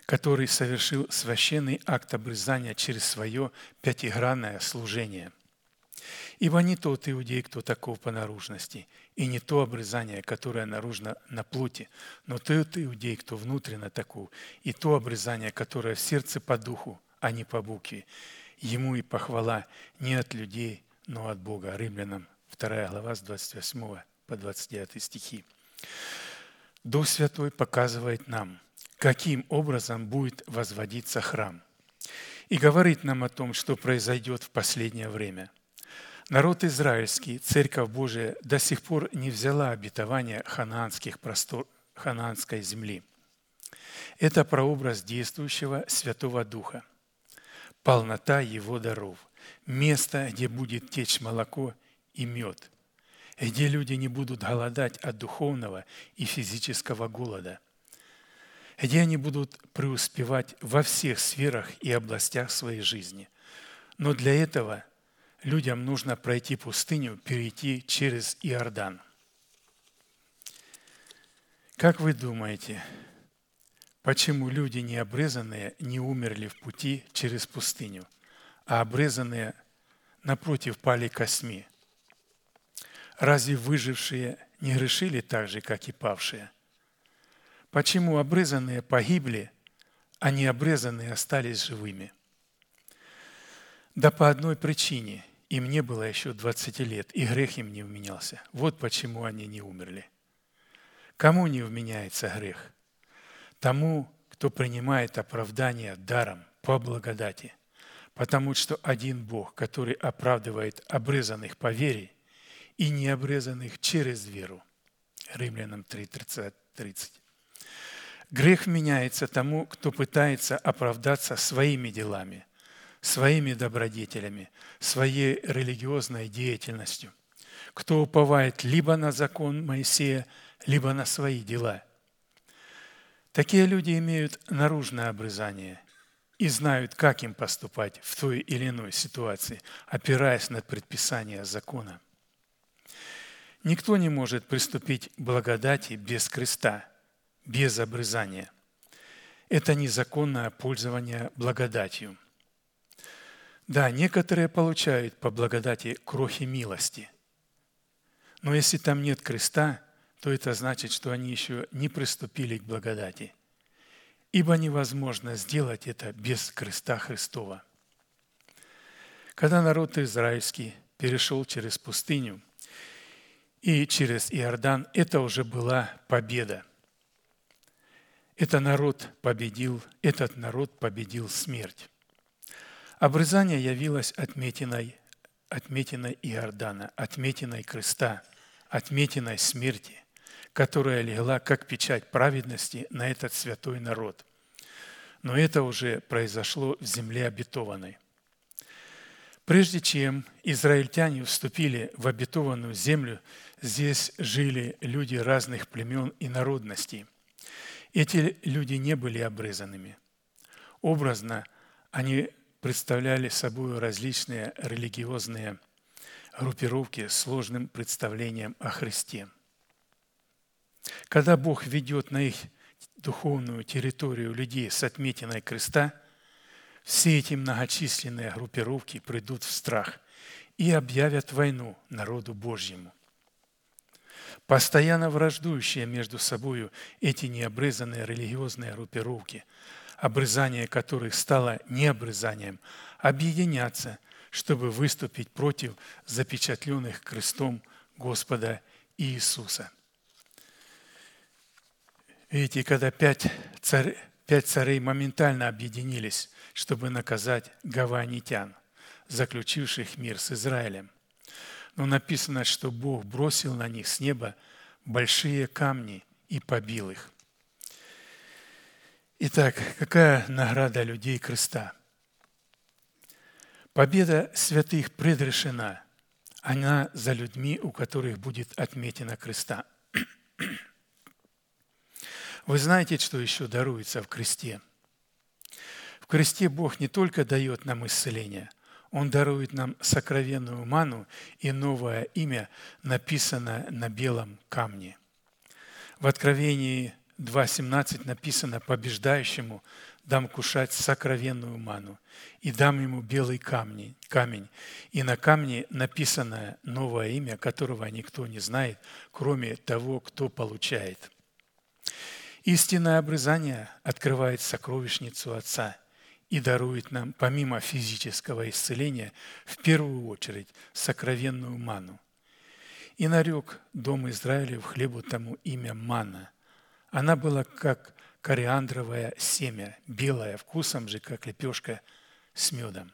который совершил священный акт обрезания через свое пятигранное служение – Ибо не тот иудей, кто таков по наружности, и не то обрезание, которое наружно на плоти, но тот иудей, кто внутренно таков, и то обрезание, которое в сердце по духу, а не по букве. Ему и похвала не от людей, но от Бога. Римлянам 2 глава с 28 по 29 стихи. Дух Святой показывает нам, каким образом будет возводиться храм. И говорит нам о том, что произойдет в последнее время. Народ израильский, Церковь Божия до сих пор не взяла обетования ханаанских простор, ханаанской земли. Это прообраз действующего Святого Духа, полнота Его даров, место, где будет течь молоко и мед – где люди не будут голодать от духовного и физического голода, где они будут преуспевать во всех сферах и областях своей жизни. Но для этого людям нужно пройти пустыню, перейти через Иордан. Как вы думаете, почему люди необрезанные не умерли в пути через пустыню, а обрезанные, напротив, пали косьми – Разве выжившие не грешили так же, как и павшие? Почему обрезанные погибли, а необрезанные остались живыми? Да по одной причине. Им не было еще 20 лет, и грех им не вменялся. Вот почему они не умерли. Кому не вменяется грех? Тому, кто принимает оправдание даром по благодати. Потому что один Бог, который оправдывает обрезанных по вере – и необрезанных через веру. Римлянам 3, 30. Грех меняется тому, кто пытается оправдаться своими делами, своими добродетелями, своей религиозной деятельностью, кто уповает либо на закон Моисея, либо на свои дела. Такие люди имеют наружное обрезание и знают, как им поступать в той или иной ситуации, опираясь на предписания закона – Никто не может приступить к благодати без креста, без обрезания. Это незаконное пользование благодатью. Да, некоторые получают по благодати крохи милости. Но если там нет креста, то это значит, что они еще не приступили к благодати. Ибо невозможно сделать это без креста Христова. Когда народ израильский перешел через пустыню – и через Иордан, это уже была победа. Это народ победил, этот народ победил смерть. Обрезание явилось отметиной, отметиной Иордана, отметиной креста, отметиной смерти, которая легла как печать праведности на этот святой народ. Но это уже произошло в земле обетованной. Прежде чем израильтяне вступили в обетованную землю, здесь жили люди разных племен и народностей. Эти люди не были обрезанными. Образно они представляли собой различные религиозные группировки с сложным представлением о Христе. Когда Бог ведет на их духовную территорию людей с отметиной креста – все эти многочисленные группировки придут в страх и объявят войну народу Божьему. Постоянно враждующие между собой эти необрезанные религиозные группировки, обрезание которых стало необрезанием, объединятся, чтобы выступить против запечатленных крестом Господа Иисуса. Видите, когда пять, царь, пять царей моментально объединились чтобы наказать гаванитян, заключивших мир с Израилем. Но написано, что Бог бросил на них с неба большие камни и побил их. Итак, какая награда людей креста? Победа святых предрешена. Она за людьми, у которых будет отметина креста. Вы знаете, что еще даруется в кресте – в кресте Бог не только дает нам исцеление, Он дарует нам сокровенную ману и новое имя, написанное на белом камне. В Откровении 2.17 написано «Побеждающему дам кушать сокровенную ману, и дам ему белый камень, камень, и на камне написано новое имя, которого никто не знает, кроме того, кто получает. Истинное обрезание открывает сокровищницу Отца и дарует нам, помимо физического исцеления, в первую очередь сокровенную ману. И нарек дом Израилев хлебу тому имя мана. Она была как кориандровое семя, белое, вкусом же, как лепешка с медом.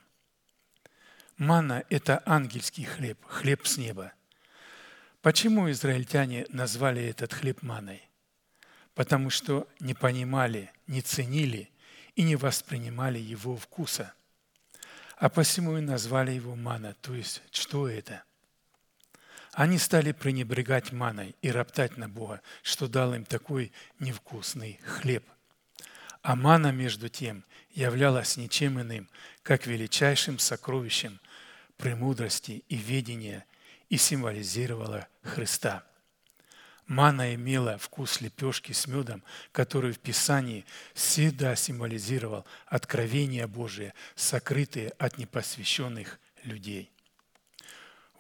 Манна – это ангельский хлеб, хлеб с неба. Почему израильтяне назвали этот хлеб маной? Потому что не понимали, не ценили и не воспринимали его вкуса. А посему и назвали его мана, то есть что это – они стали пренебрегать маной и роптать на Бога, что дал им такой невкусный хлеб. А мана, между тем, являлась ничем иным, как величайшим сокровищем премудрости и ведения и символизировала Христа. Мана имела вкус лепешки с медом, который в Писании всегда символизировал откровение Божие, сокрытые от непосвященных людей.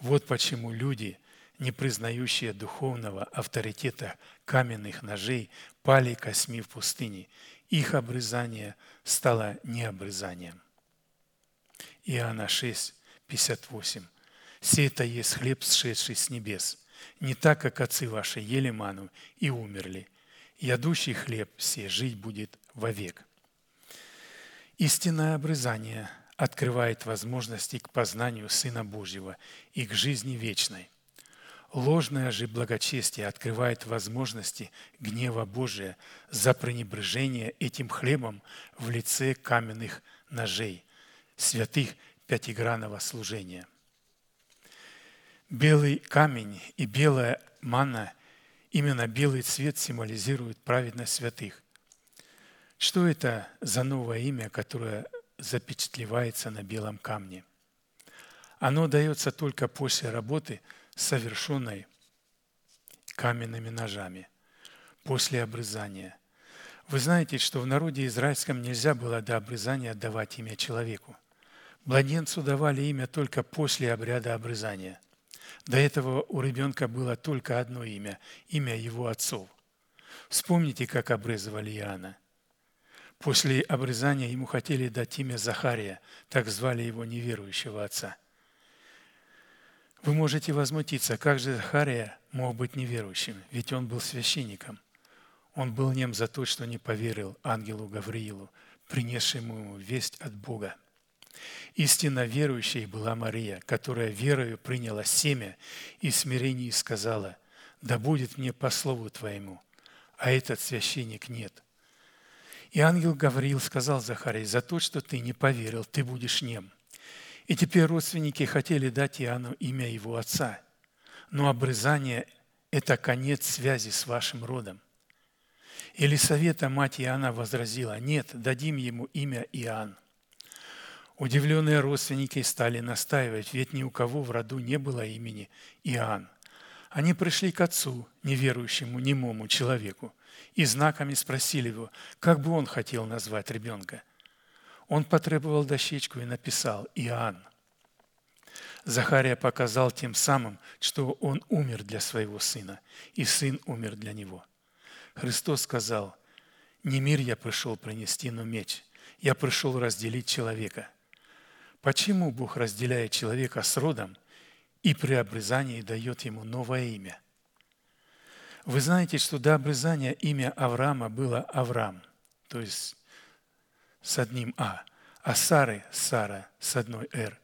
Вот почему люди – не признающие духовного авторитета каменных ножей, пали косми в пустыне. Их обрезание стало необрезанием. Иоанна 6, 58. «Сей это есть хлеб, сшедший с небес, не так, как отцы ваши ели ману и умерли. Ядущий хлеб все жить будет вовек». Истинное обрезание открывает возможности к познанию Сына Божьего и к жизни вечной – Ложное же благочестие открывает возможности гнева Божия за пренебрежение этим хлебом в лице каменных ножей, святых пятигранного служения. Белый камень и белая манна, именно белый цвет символизирует праведность святых. Что это за новое имя, которое запечатлевается на белом камне? Оно дается только после работы – совершенной каменными ножами после обрезания. Вы знаете, что в народе израильском нельзя было до обрезания давать имя человеку. Младенцу давали имя только после обряда обрезания. До этого у ребенка было только одно имя – имя его отцов. Вспомните, как обрезывали Иоанна. После обрезания ему хотели дать имя Захария, так звали его неверующего отца – вы можете возмутиться, как же Захария мог быть неверующим, ведь он был священником. Он был нем за то, что не поверил ангелу Гавриилу, принесшему ему весть от Бога. Истинно верующей была Мария, которая верою приняла семя и в сказала, «Да будет мне по слову Твоему», а этот священник нет. И ангел Гавриил сказал Захарии, «За то, что ты не поверил, ты будешь нем». И теперь родственники хотели дать Иоанну имя его отца. Но обрезание – это конец связи с вашим родом. Елисавета, мать Иоанна, возразила, нет, дадим ему имя Иоанн. Удивленные родственники стали настаивать, ведь ни у кого в роду не было имени Иоанн. Они пришли к отцу, неверующему, немому человеку, и знаками спросили его, как бы он хотел назвать ребенка. Он потребовал дощечку и написал «Иоанн». Захария показал тем самым, что он умер для своего сына, и сын умер для него. Христос сказал, «Не мир я пришел принести, но меч. Я пришел разделить человека». Почему Бог разделяет человека с родом и при обрезании дает ему новое имя? Вы знаете, что до обрезания имя Авраама было Авраам, то есть с одним А, а Сары – Сара с одной Р.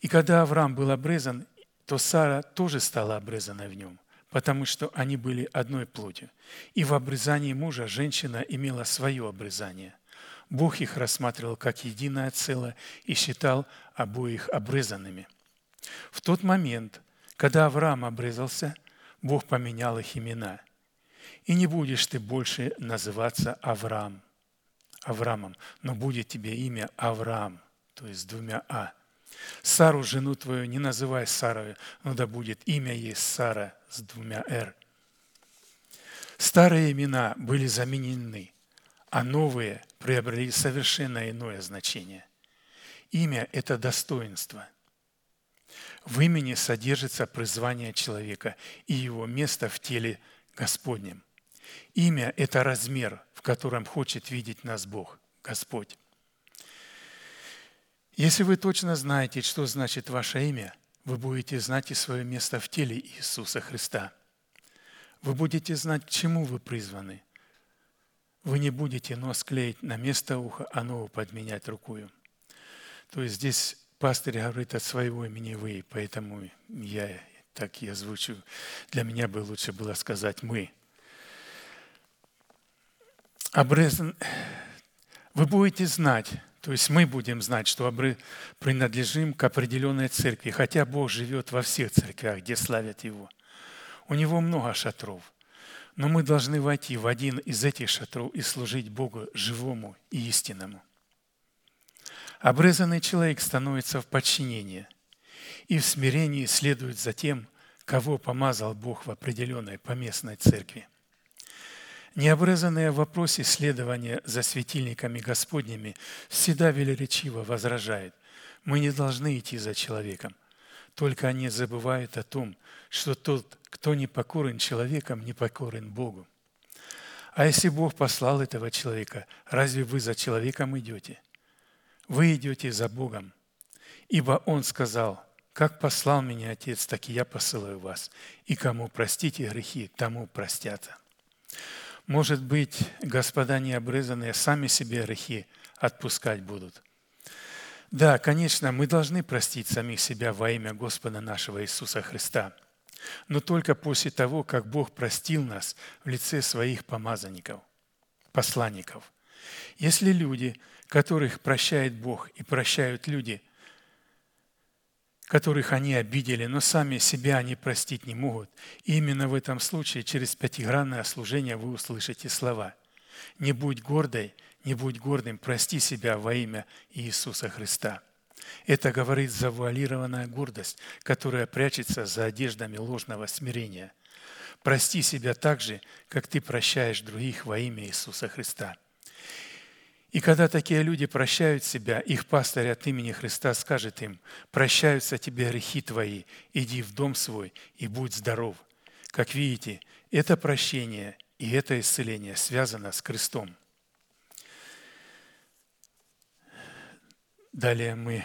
И когда Авраам был обрезан, то Сара тоже стала обрезанной в нем, потому что они были одной плотью. И в обрезании мужа женщина имела свое обрезание. Бог их рассматривал как единое целое и считал обоих обрезанными. В тот момент, когда Авраам обрезался, Бог поменял их имена. И не будешь ты больше называться Авраам, Авраамом, но будет тебе имя Авраам, то есть с двумя А. Сару, жену твою, не называй Сарой, но да будет имя ей Сара с двумя «р». Старые имена были заменены, а новые приобрели совершенно иное значение. Имя – это достоинство. В имени содержится призвание человека и его место в теле Господнем. Имя – это размер, в котором хочет видеть нас Бог, Господь. Если вы точно знаете, что значит ваше имя, вы будете знать и свое место в теле Иисуса Христа. Вы будете знать, к чему вы призваны. Вы не будете нос клеить на место уха, а нову подменять рукою. То есть здесь пастырь говорит от своего имени «вы», поэтому я так и озвучу. Для меня бы лучше было сказать «мы». Обрезан... Вы будете знать, то есть мы будем знать, что принадлежим к определенной церкви, хотя Бог живет во всех церквях, где славят Его. У Него много шатров. Но мы должны войти в один из этих шатров и служить Богу живому и истинному. Обрезанный человек становится в подчинении и в смирении следует за тем, кого помазал Бог в определенной поместной церкви. Необрезанные в вопросе следования за светильниками Господними всегда велеречиво возражают. Мы не должны идти за человеком. Только они забывают о том, что тот, кто не покорен человеком, не покорен Богу. А если Бог послал этого человека, разве вы за человеком идете? Вы идете за Богом. Ибо Он сказал, как послал меня Отец, так и я посылаю вас. И кому простите грехи, тому простятся. Может быть, господа необрезанные сами себе грехи отпускать будут. Да, конечно, мы должны простить самих себя во имя Господа нашего Иисуса Христа, но только после того, как Бог простил нас в лице своих помазанников, посланников. Если люди, которых прощает Бог и прощают люди, которых они обидели, но сами себя они простить не могут. И именно в этом случае через пятигранное служение вы услышите слова «Не будь гордой, не будь гордым, прости себя во имя Иисуса Христа». Это говорит завуалированная гордость, которая прячется за одеждами ложного смирения. Прости себя так же, как ты прощаешь других во имя Иисуса Христа – и когда такие люди прощают себя, их пастырь от имени Христа скажет им, прощаются тебе грехи твои, иди в дом свой и будь здоров. Как видите, это прощение и это исцеление связано с крестом. Далее мы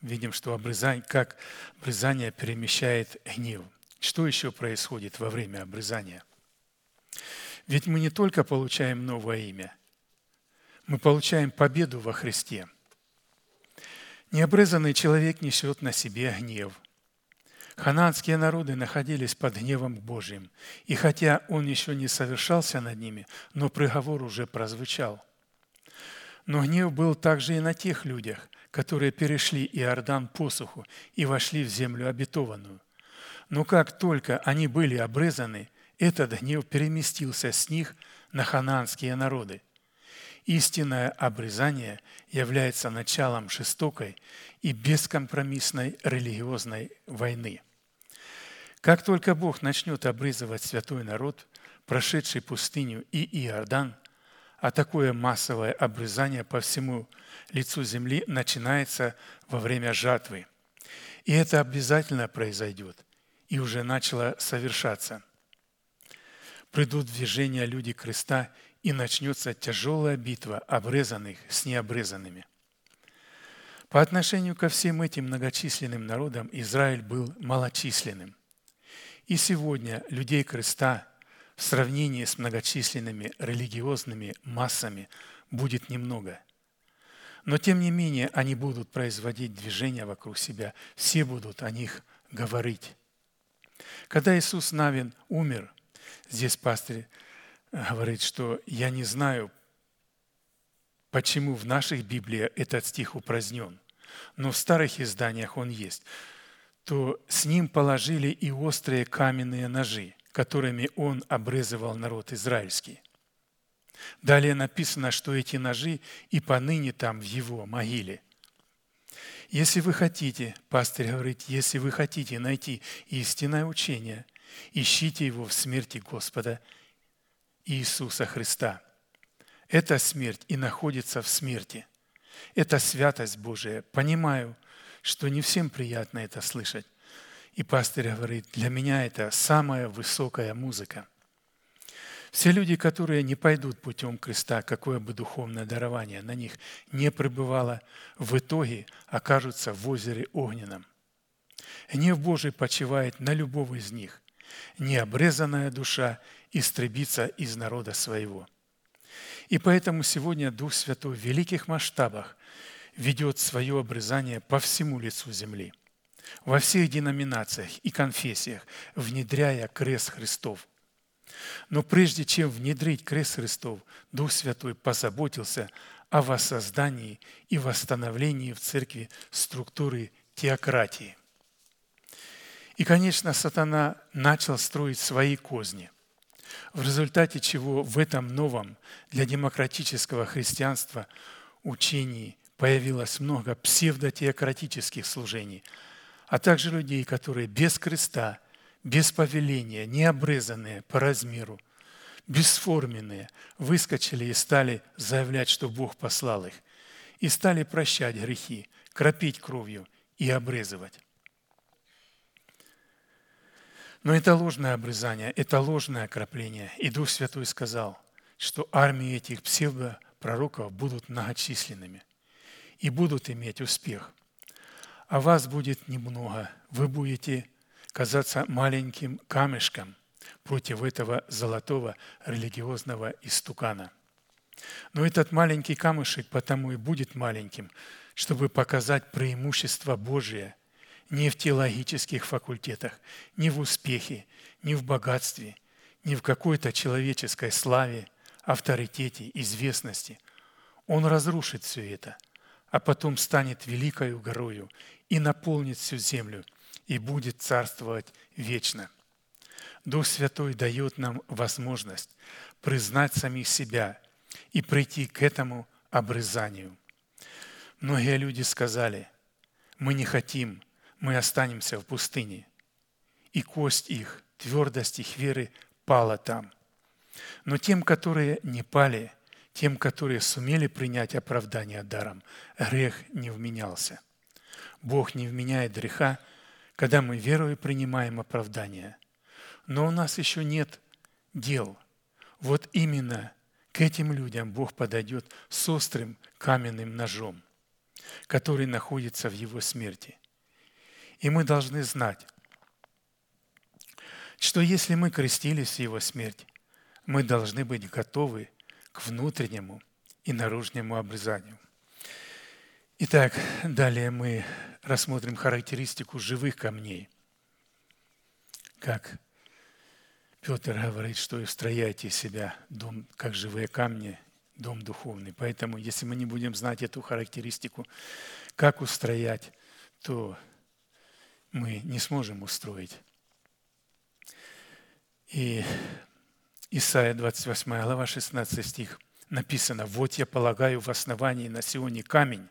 видим, что обрезание, как обрезание перемещает гнев. Что еще происходит во время обрезания? Ведь мы не только получаем новое имя, мы получаем победу во Христе. Необрезанный человек несет на себе гнев. Хананские народы находились под гневом Божьим, и хотя он еще не совершался над ними, но приговор уже прозвучал. Но гнев был также и на тех людях, которые перешли Иордан посуху и вошли в землю обетованную. Но как только они были обрезаны, этот гнев переместился с них на хананские народы – Истинное обрезание является началом жестокой и бескомпромиссной религиозной войны. Как только Бог начнет обрезывать святой народ, прошедший пустыню и Иордан, а такое массовое обрезание по всему лицу земли начинается во время жатвы. И это обязательно произойдет, и уже начало совершаться. Придут в движение люди креста и начнется тяжелая битва обрезанных с необрезанными. По отношению ко всем этим многочисленным народам Израиль был малочисленным. И сегодня людей креста в сравнении с многочисленными религиозными массами будет немного. Но тем не менее они будут производить движения вокруг себя, все будут о них говорить. Когда Иисус Навин умер, здесь пастырь говорит, что я не знаю, почему в наших Библиях этот стих упразднен, но в старых изданиях он есть, то с ним положили и острые каменные ножи, которыми он обрезывал народ израильский. Далее написано, что эти ножи и поныне там в его могиле. Если вы хотите, пастырь говорит, если вы хотите найти истинное учение, ищите его в смерти Господа Иисуса Христа. эта смерть и находится в смерти. Это святость Божия. Понимаю, что не всем приятно это слышать. И пастырь говорит, для меня это самая высокая музыка. Все люди, которые не пойдут путем креста, какое бы духовное дарование на них не пребывало, в итоге окажутся в озере огненном. Гнев Божий почивает на любого из них. Необрезанная душа истребится из народа своего. И поэтому сегодня Дух Святой в великих масштабах ведет свое обрезание по всему лицу земли, во всех деноминациях и конфессиях, внедряя крест Христов. Но прежде чем внедрить крест Христов, Дух Святой позаботился о воссоздании и восстановлении в церкви структуры теократии. И, конечно, сатана начал строить свои козни, в результате чего в этом новом для демократического христианства учении появилось много псевдотеократических служений, а также людей, которые без креста, без повеления, необрезанные по размеру, бесформенные, выскочили и стали заявлять, что Бог послал их, и стали прощать грехи, кропить кровью и обрезывать. Но это ложное обрезание, это ложное окропление. И Дух Святой сказал, что армии этих псевдопророков будут многочисленными и будут иметь успех. А вас будет немного. Вы будете казаться маленьким камешком против этого золотого религиозного истукана. Но этот маленький камешек потому и будет маленьким, чтобы показать преимущество Божие не в теологических факультетах, не в успехе, не в богатстве, не в какой-то человеческой славе, авторитете, известности. Он разрушит все это – а потом станет великою горою и наполнит всю землю и будет царствовать вечно. Дух Святой дает нам возможность признать самих себя и прийти к этому обрезанию. Многие люди сказали, мы не хотим, мы останемся в пустыне. И кость их, твердость их веры пала там. Но тем, которые не пали – тем, которые сумели принять оправдание даром, грех не вменялся. Бог не вменяет греха, когда мы верою принимаем оправдание. Но у нас еще нет дел. Вот именно к этим людям Бог подойдет с острым каменным ножом, который находится в его смерти. И мы должны знать, что если мы крестились в его смерть, мы должны быть готовы к внутреннему и наружному обрезанию. Итак, далее мы рассмотрим характеристику живых камней. Как Петр говорит, что устрояйте себя дом, как живые камни, дом духовный. Поэтому, если мы не будем знать эту характеристику, как устроять, то мы не сможем устроить. И Исайя 28 глава 16 стих написано, «Вот я полагаю в основании на Сионе камень,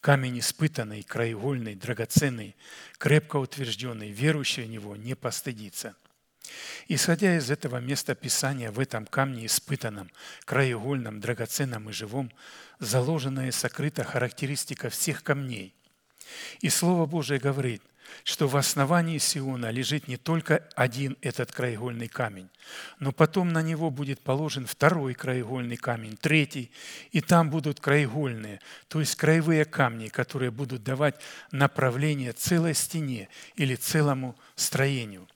камень испытанный, краеугольный, драгоценный, крепко утвержденный, верующий в него не постыдится». Исходя из этого места Писания, в этом камне испытанном, краеугольном, драгоценном и живом, заложена и сокрыта характеристика всех камней. И Слово Божие говорит – что в основании Сиона лежит не только один этот краеугольный камень, но потом на него будет положен второй краеугольный камень, третий, и там будут краеугольные, то есть краевые камни, которые будут давать направление целой стене или целому строению.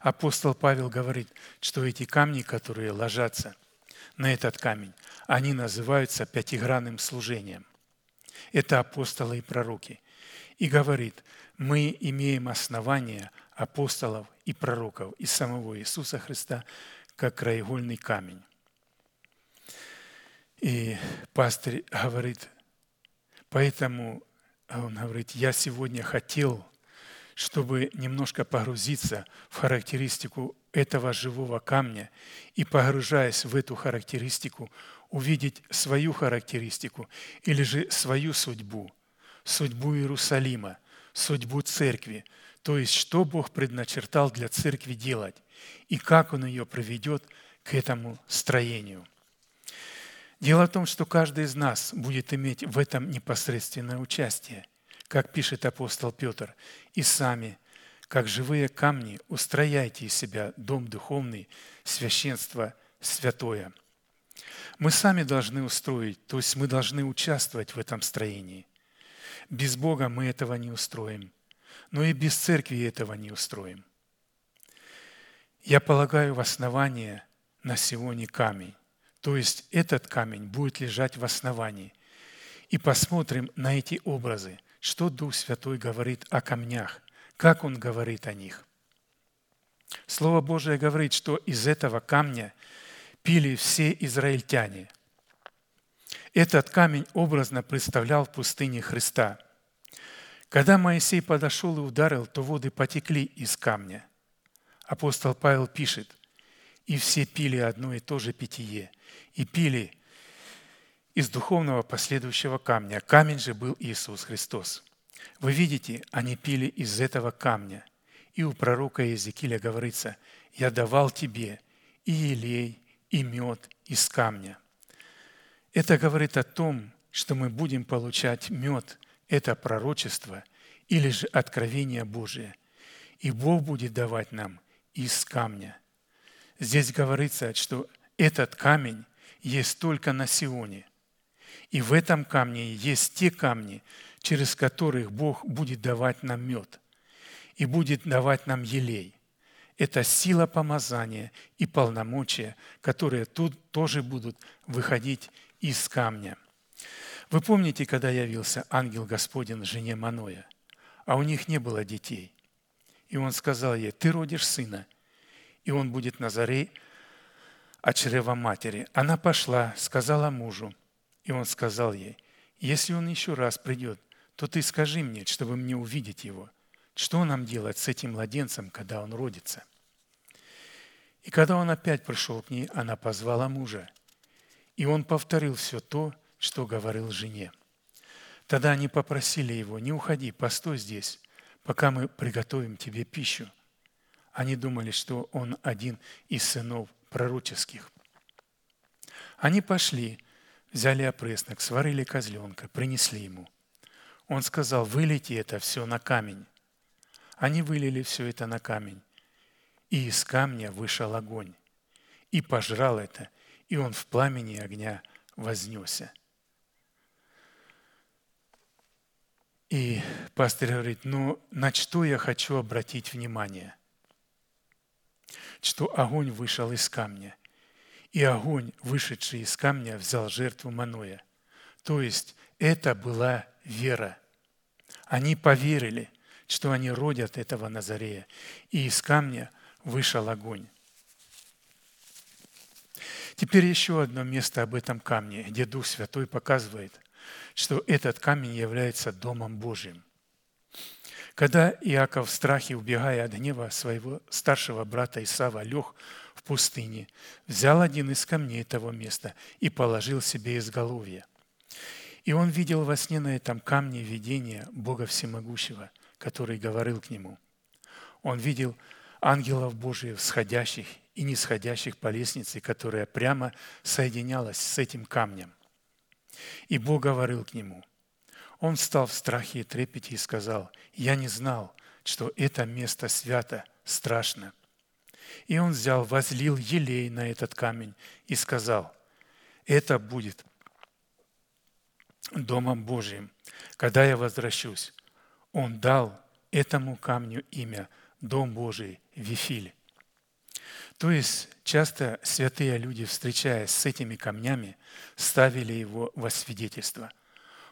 Апостол Павел говорит, что эти камни, которые ложатся на этот камень, они называются пятигранным служением. Это апостолы и пророки. И говорит – мы имеем основания апостолов и пророков и самого Иисуса Христа как краеугольный камень. И пастырь говорит, поэтому он говорит, я сегодня хотел, чтобы немножко погрузиться в характеристику этого живого камня и, погружаясь в эту характеристику, увидеть свою характеристику или же свою судьбу, судьбу Иерусалима – судьбу церкви, то есть что Бог предначертал для церкви делать и как Он ее проведет к этому строению. Дело в том, что каждый из нас будет иметь в этом непосредственное участие, как пишет апостол Петр, и сами, как живые камни, устрояйте из себя дом духовный, священство святое. Мы сами должны устроить, то есть мы должны участвовать в этом строении. Без Бога мы этого не устроим, но и без церкви этого не устроим. Я полагаю в основание на сегодня камень. То есть этот камень будет лежать в основании. И посмотрим на эти образы, что Дух Святой говорит о камнях, как Он говорит о них. Слово Божие говорит, что из этого камня пили все израильтяне. Этот камень образно представлял пустыне Христа. Когда Моисей подошел и ударил, то воды потекли из камня. Апостол Павел пишет, «И все пили одно и то же питье, и пили из духовного последующего камня. Камень же был Иисус Христос. Вы видите, они пили из этого камня. И у пророка Иезекииля говорится, «Я давал тебе и елей, и мед из камня». Это говорит о том, что мы будем получать мед, это пророчество или же откровение Божие. И Бог будет давать нам из камня. Здесь говорится, что этот камень есть только на Сионе. И в этом камне есть те камни, через которых Бог будет давать нам мед и будет давать нам елей. Это сила помазания и полномочия, которые тут тоже будут выходить из камня. Вы помните, когда явился ангел Господень жене Маноя, а у них не было детей. И он сказал ей, ты родишь сына, и он будет на заре от чрева матери. Она пошла, сказала мужу, и он сказал ей, если он еще раз придет, то ты скажи мне, чтобы мне увидеть его. Что нам делать с этим младенцем, когда он родится? И когда он опять пришел к ней, она позвала мужа. И он повторил все то, что говорил жене. Тогда они попросили его, не уходи, постой здесь, пока мы приготовим тебе пищу. Они думали, что он один из сынов пророческих. Они пошли, взяли опреснок, сварили козленка, принесли ему. Он сказал, вылейте это все на камень. Они вылили все это на камень. И из камня вышел огонь. И пожрал это, и он в пламени огня вознесся. И пастор говорит, ну на что я хочу обратить внимание? Что огонь вышел из камня. И огонь, вышедший из камня, взял жертву Маноя. То есть это была вера. Они поверили, что они родят этого Назарея. И из камня вышел огонь. Теперь еще одно место об этом камне, где Дух Святой показывает, что этот камень является Домом Божьим. Когда Иаков в страхе, убегая от гнева своего старшего брата Исава, лег в пустыне, взял один из камней того места и положил себе изголовье. И он видел во сне на этом камне видение Бога Всемогущего, который говорил к нему. Он видел ангелов Божьих, сходящих и нисходящих по лестнице, которая прямо соединялась с этим камнем. И Бог говорил к нему. Он встал в страхе и трепете и сказал, «Я не знал, что это место свято, страшно». И он взял, возлил елей на этот камень и сказал, «Это будет Домом Божьим, когда я возвращусь». Он дал этому камню имя Дом Божий Вифиль. То есть часто святые люди, встречаясь с этими камнями, ставили его во свидетельство.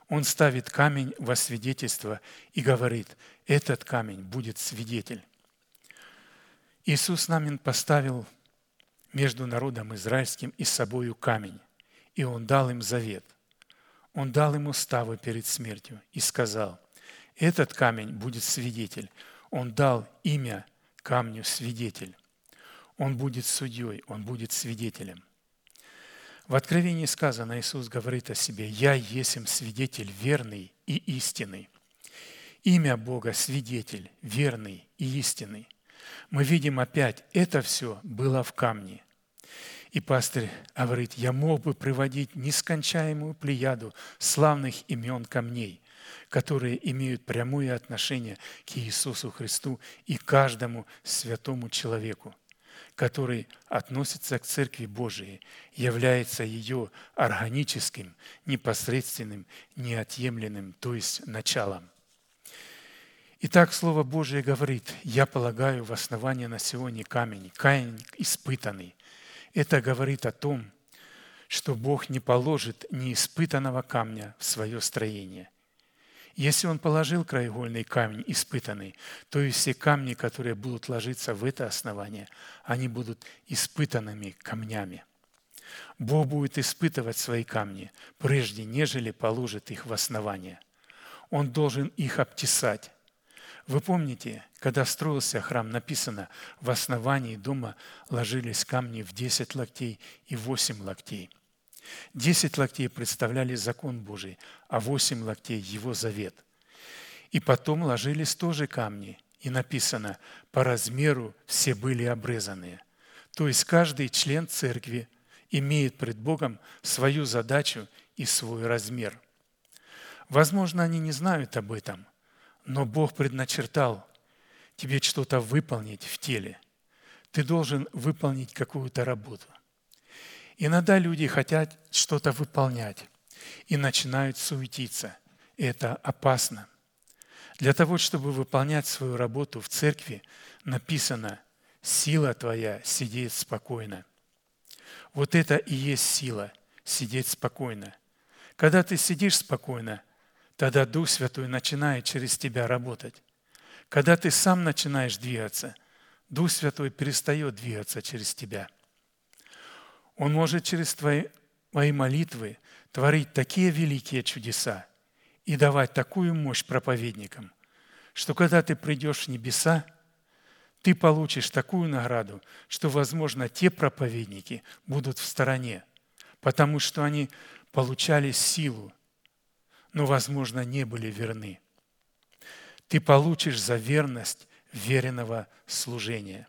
Он ставит камень во свидетельство и говорит, этот камень будет свидетель. Иисус Намин поставил между народом израильским и собою камень, и Он дал им завет. Он дал им уставы перед смертью и сказал, этот камень будет свидетель. Он дал имя камню свидетель. Он будет судьей, он будет свидетелем. В Откровении сказано, Иисус говорит о себе, «Я есим свидетель верный и истинный». Имя Бога – свидетель, верный и истинный. Мы видим опять, это все было в камне. И пастырь говорит, я мог бы приводить нескончаемую плеяду славных имен камней, которые имеют прямое отношение к Иисусу Христу и каждому святому человеку, который относится к Церкви Божией, является ее органическим, непосредственным, неотъемлемым, то есть началом. Итак, Слово Божие говорит, «Я полагаю в основание на Сионе камень, камень испытанный». Это говорит о том, что Бог не положит неиспытанного камня в свое строение. Если Он положил краеугольный камень испытанный, то и все камни, которые будут ложиться в это основание, они будут испытанными камнями. Бог будет испытывать свои камни, прежде нежели положит их в основание. Он должен их обтесать, вы помните, когда строился храм, написано, в основании дома ложились камни в 10 локтей и 8 локтей. 10 локтей представляли закон Божий, а 8 локтей – его завет. И потом ложились тоже камни, и написано, по размеру все были обрезанные. То есть каждый член церкви имеет пред Богом свою задачу и свой размер. Возможно, они не знают об этом – но Бог предначертал тебе что-то выполнить в теле. Ты должен выполнить какую-то работу. Иногда люди хотят что-то выполнять и начинают суетиться. Это опасно. Для того, чтобы выполнять свою работу в церкви, написано «Сила твоя сидеть спокойно». Вот это и есть сила – сидеть спокойно. Когда ты сидишь спокойно, тогда Дух Святой начинает через тебя работать. Когда ты сам начинаешь двигаться, Дух Святой перестает двигаться через тебя. Он может через твои, твои молитвы творить такие великие чудеса и давать такую мощь проповедникам, что когда ты придешь в небеса, ты получишь такую награду, что, возможно, те проповедники будут в стороне, потому что они получали силу, но, возможно, не были верны. Ты получишь за верность веренного служения.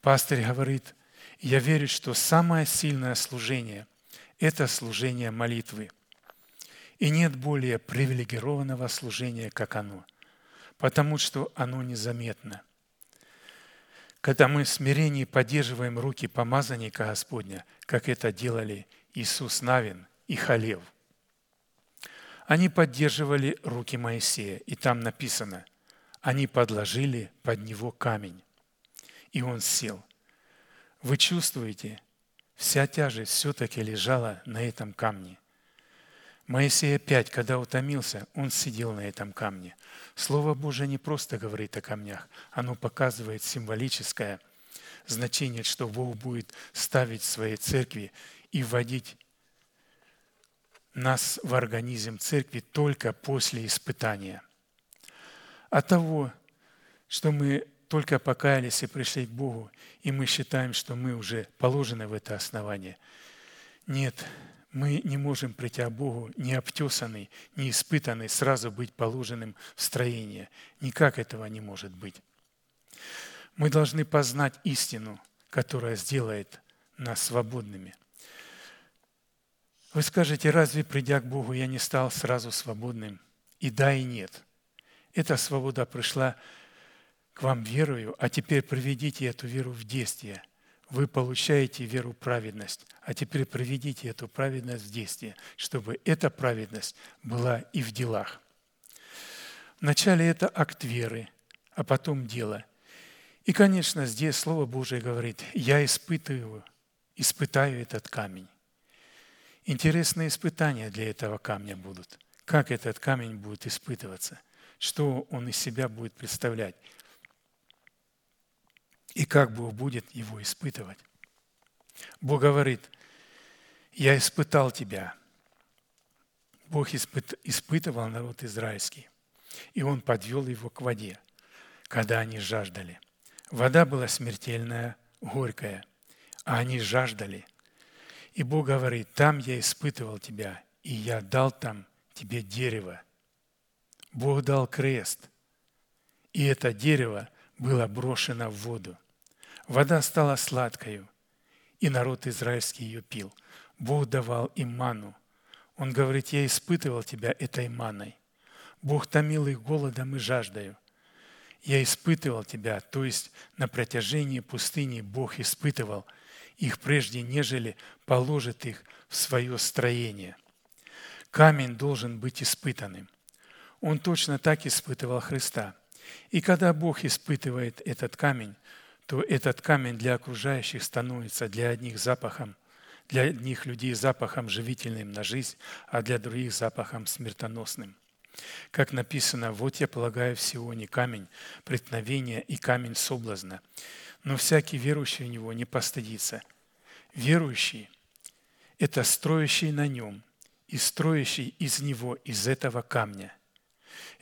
Пастырь говорит, я верю, что самое сильное служение – это служение молитвы. И нет более привилегированного служения, как оно, потому что оно незаметно. Когда мы в смирении поддерживаем руки помазанника Господня, как это делали Иисус Навин и Халев – они поддерживали руки Моисея, и там написано, они подложили под него камень, и он сел. Вы чувствуете, вся тяжесть все-таки лежала на этом камне. Моисей опять, когда утомился, он сидел на этом камне. Слово Божие не просто говорит о камнях, оно показывает символическое значение, что Бог будет ставить в своей церкви и вводить нас в организм церкви только после испытания. От того, что мы только покаялись и пришли к Богу, и мы считаем, что мы уже положены в это основание. Нет, мы не можем прийти к Богу не обтесанный, не испытанный, сразу быть положенным в строение. Никак этого не может быть. Мы должны познать истину, которая сделает нас свободными – вы скажете, разве придя к Богу, я не стал сразу свободным? И да, и нет. Эта свобода пришла к вам верою, а теперь приведите эту веру в действие. Вы получаете веру праведность, а теперь приведите эту праведность в действие, чтобы эта праведность была и в делах. Вначале это акт веры, а потом дело. И, конечно, здесь Слово Божие говорит, я испытываю, испытаю этот камень. Интересные испытания для этого камня будут. Как этот камень будет испытываться? Что он из себя будет представлять? И как Бог будет его испытывать? Бог говорит, я испытал тебя. Бог испыт, испытывал народ израильский, и Он подвел его к воде, когда они жаждали. Вода была смертельная, горькая, а они жаждали – и Бог говорит, там я испытывал тебя, и я дал там тебе дерево. Бог дал крест, и это дерево было брошено в воду. Вода стала сладкою, и народ израильский ее пил. Бог давал им ману. Он говорит, я испытывал тебя этой маной. Бог томил их голодом и жаждою. Я испытывал тебя, то есть на протяжении пустыни Бог испытывал их прежде, нежели положит их в свое строение. Камень должен быть испытанным. Он точно так испытывал Христа. И когда Бог испытывает этот камень, то этот камень для окружающих становится для одних запахом, для одних людей запахом живительным на жизнь, а для других запахом смертоносным. Как написано, «Вот я полагаю в Сионе камень преткновения и камень соблазна, но всякий верующий в него не постыдится». Верующий – это строящий на нем и строящий из него, из этого камня.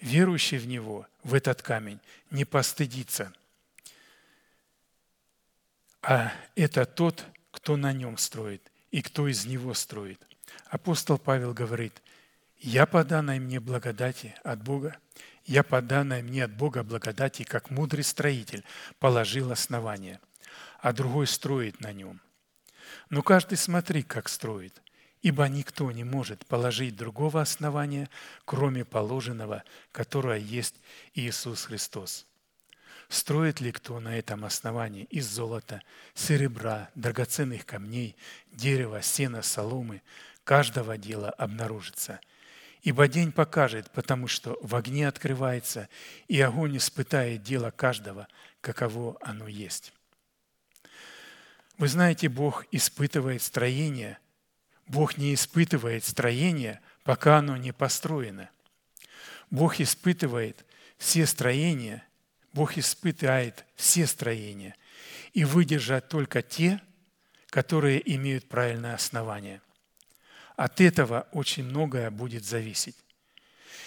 Верующий в него, в этот камень, не постыдится – а это тот, кто на нем строит и кто из него строит. Апостол Павел говорит, «Я по данной мне благодати от Бога, я по данной мне от Бога благодати, как мудрый строитель, положил основание, а другой строит на нем. Но каждый смотри, как строит, ибо никто не может положить другого основания, кроме положенного, которое есть Иисус Христос. Строит ли кто на этом основании из золота, серебра, драгоценных камней, дерева, сена, соломы, каждого дела обнаружится. Ибо день покажет, потому что в огне открывается, и огонь испытает дело каждого, каково оно есть. Вы знаете, Бог испытывает строение. Бог не испытывает строение, пока оно не построено. Бог испытывает все строения – Бог испытает все строения и выдержат только те, которые имеют правильное основание. От этого очень многое будет зависеть.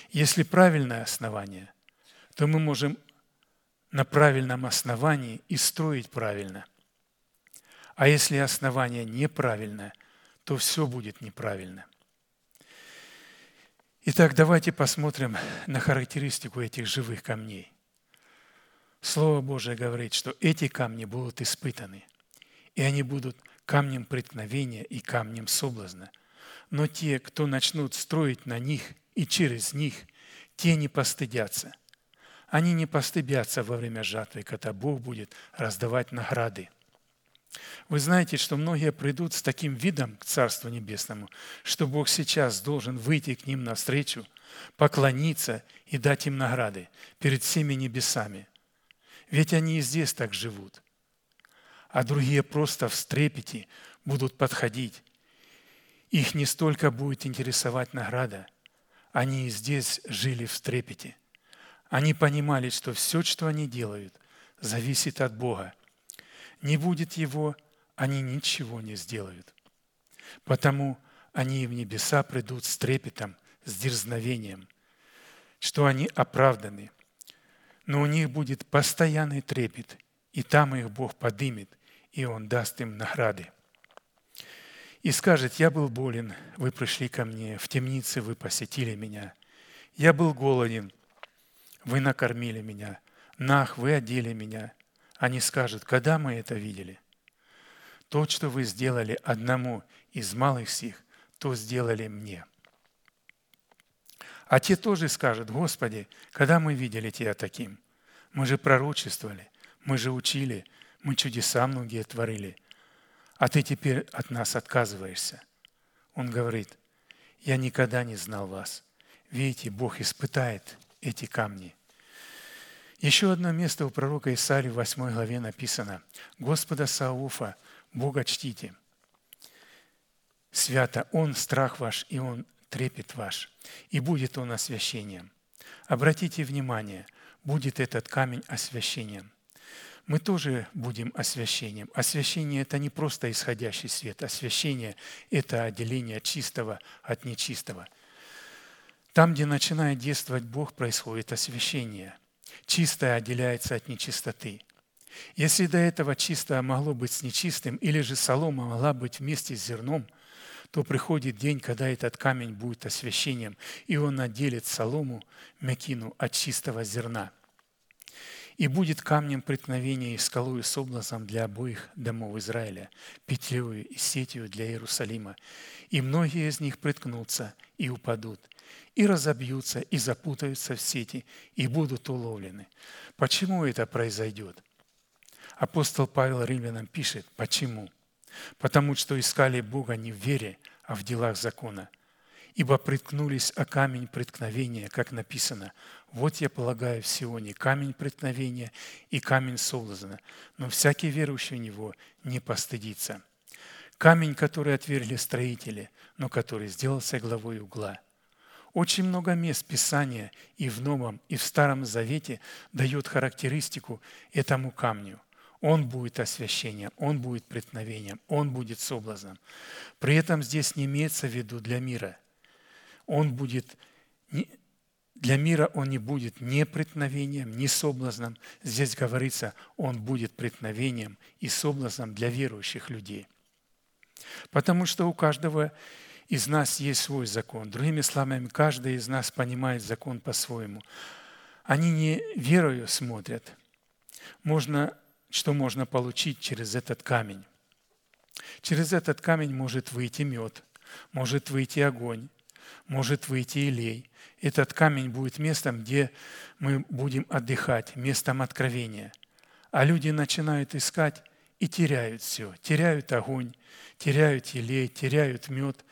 Если правильное основание, то мы можем на правильном основании и строить правильно. А если основание неправильное, то все будет неправильно. Итак, давайте посмотрим на характеристику этих живых камней. Слово Божие говорит, что эти камни будут испытаны, и они будут камнем преткновения и камнем соблазна. Но те, кто начнут строить на них и через них, те не постыдятся. Они не постыдятся во время жатвы, когда Бог будет раздавать награды. Вы знаете, что многие придут с таким видом к Царству Небесному, что Бог сейчас должен выйти к ним навстречу, поклониться и дать им награды перед всеми небесами – ведь они и здесь так живут. А другие просто в стрепете будут подходить. Их не столько будет интересовать награда. Они и здесь жили в стрепете. Они понимали, что все, что они делают, зависит от Бога. Не будет Его, они ничего не сделают. Потому они в небеса придут с трепетом, с дерзновением, что они оправданы – но у них будет постоянный трепет, и там их Бог подымет, и Он даст им награды. И скажет, я был болен, вы пришли ко мне, в темнице вы посетили меня. Я был голоден, вы накормили меня. Нах, вы одели меня. Они скажут, когда мы это видели? То, что вы сделали одному из малых сих, то сделали мне. А те тоже скажут, Господи, когда мы видели Тебя таким? Мы же пророчествовали, мы же учили, мы чудеса многие творили, а Ты теперь от нас отказываешься. Он говорит, я никогда не знал вас. Видите, Бог испытает эти камни. Еще одно место у пророка Исаии в 8 главе написано «Господа Сауфа, Бога чтите, свято Он страх ваш, и Он трепет ваш, и будет он освящением. Обратите внимание, будет этот камень освящением. Мы тоже будем освящением. Освящение – это не просто исходящий свет. Освящение – это отделение чистого от нечистого. Там, где начинает действовать Бог, происходит освящение. Чистое отделяется от нечистоты. Если до этого чистое могло быть с нечистым, или же солома могла быть вместе с зерном – то приходит день, когда этот камень будет освящением, и он отделит солому, мякину от чистого зерна. и будет камнем преткновения и скалою соблазном для обоих домов Израиля, петлею и сетью для Иерусалима. И многие из них приткнутся и упадут, и разобьются, и запутаются в сети, и будут уловлены. Почему это произойдет? Апостол Павел Римлянам пишет, почему? Потому что искали Бога не в вере, а в делах закона. Ибо приткнулись о камень преткновения, как написано, вот я полагаю в Сионе камень преткновения и камень соблазна, но всякий верующий в него не постыдится. Камень, который отвергли строители, но который сделался главой угла. Очень много мест Писания и в Новом, и в Старом Завете дает характеристику этому камню. Он будет освящением, он будет преткновением, он будет соблазном. При этом здесь не имеется в виду для мира. Он будет для мира он не будет ни преткновением, ни соблазном. Здесь говорится, он будет преткновением и соблазном для верующих людей. Потому что у каждого из нас есть свой закон. Другими словами, каждый из нас понимает закон по-своему. Они не верою смотрят, можно, что можно получить через этот камень. Через этот камень может выйти мед, может выйти огонь, может выйти илей. Этот камень будет местом, где мы будем отдыхать, местом откровения. А люди начинают искать и теряют все. Теряют огонь, теряют елей, теряют мед,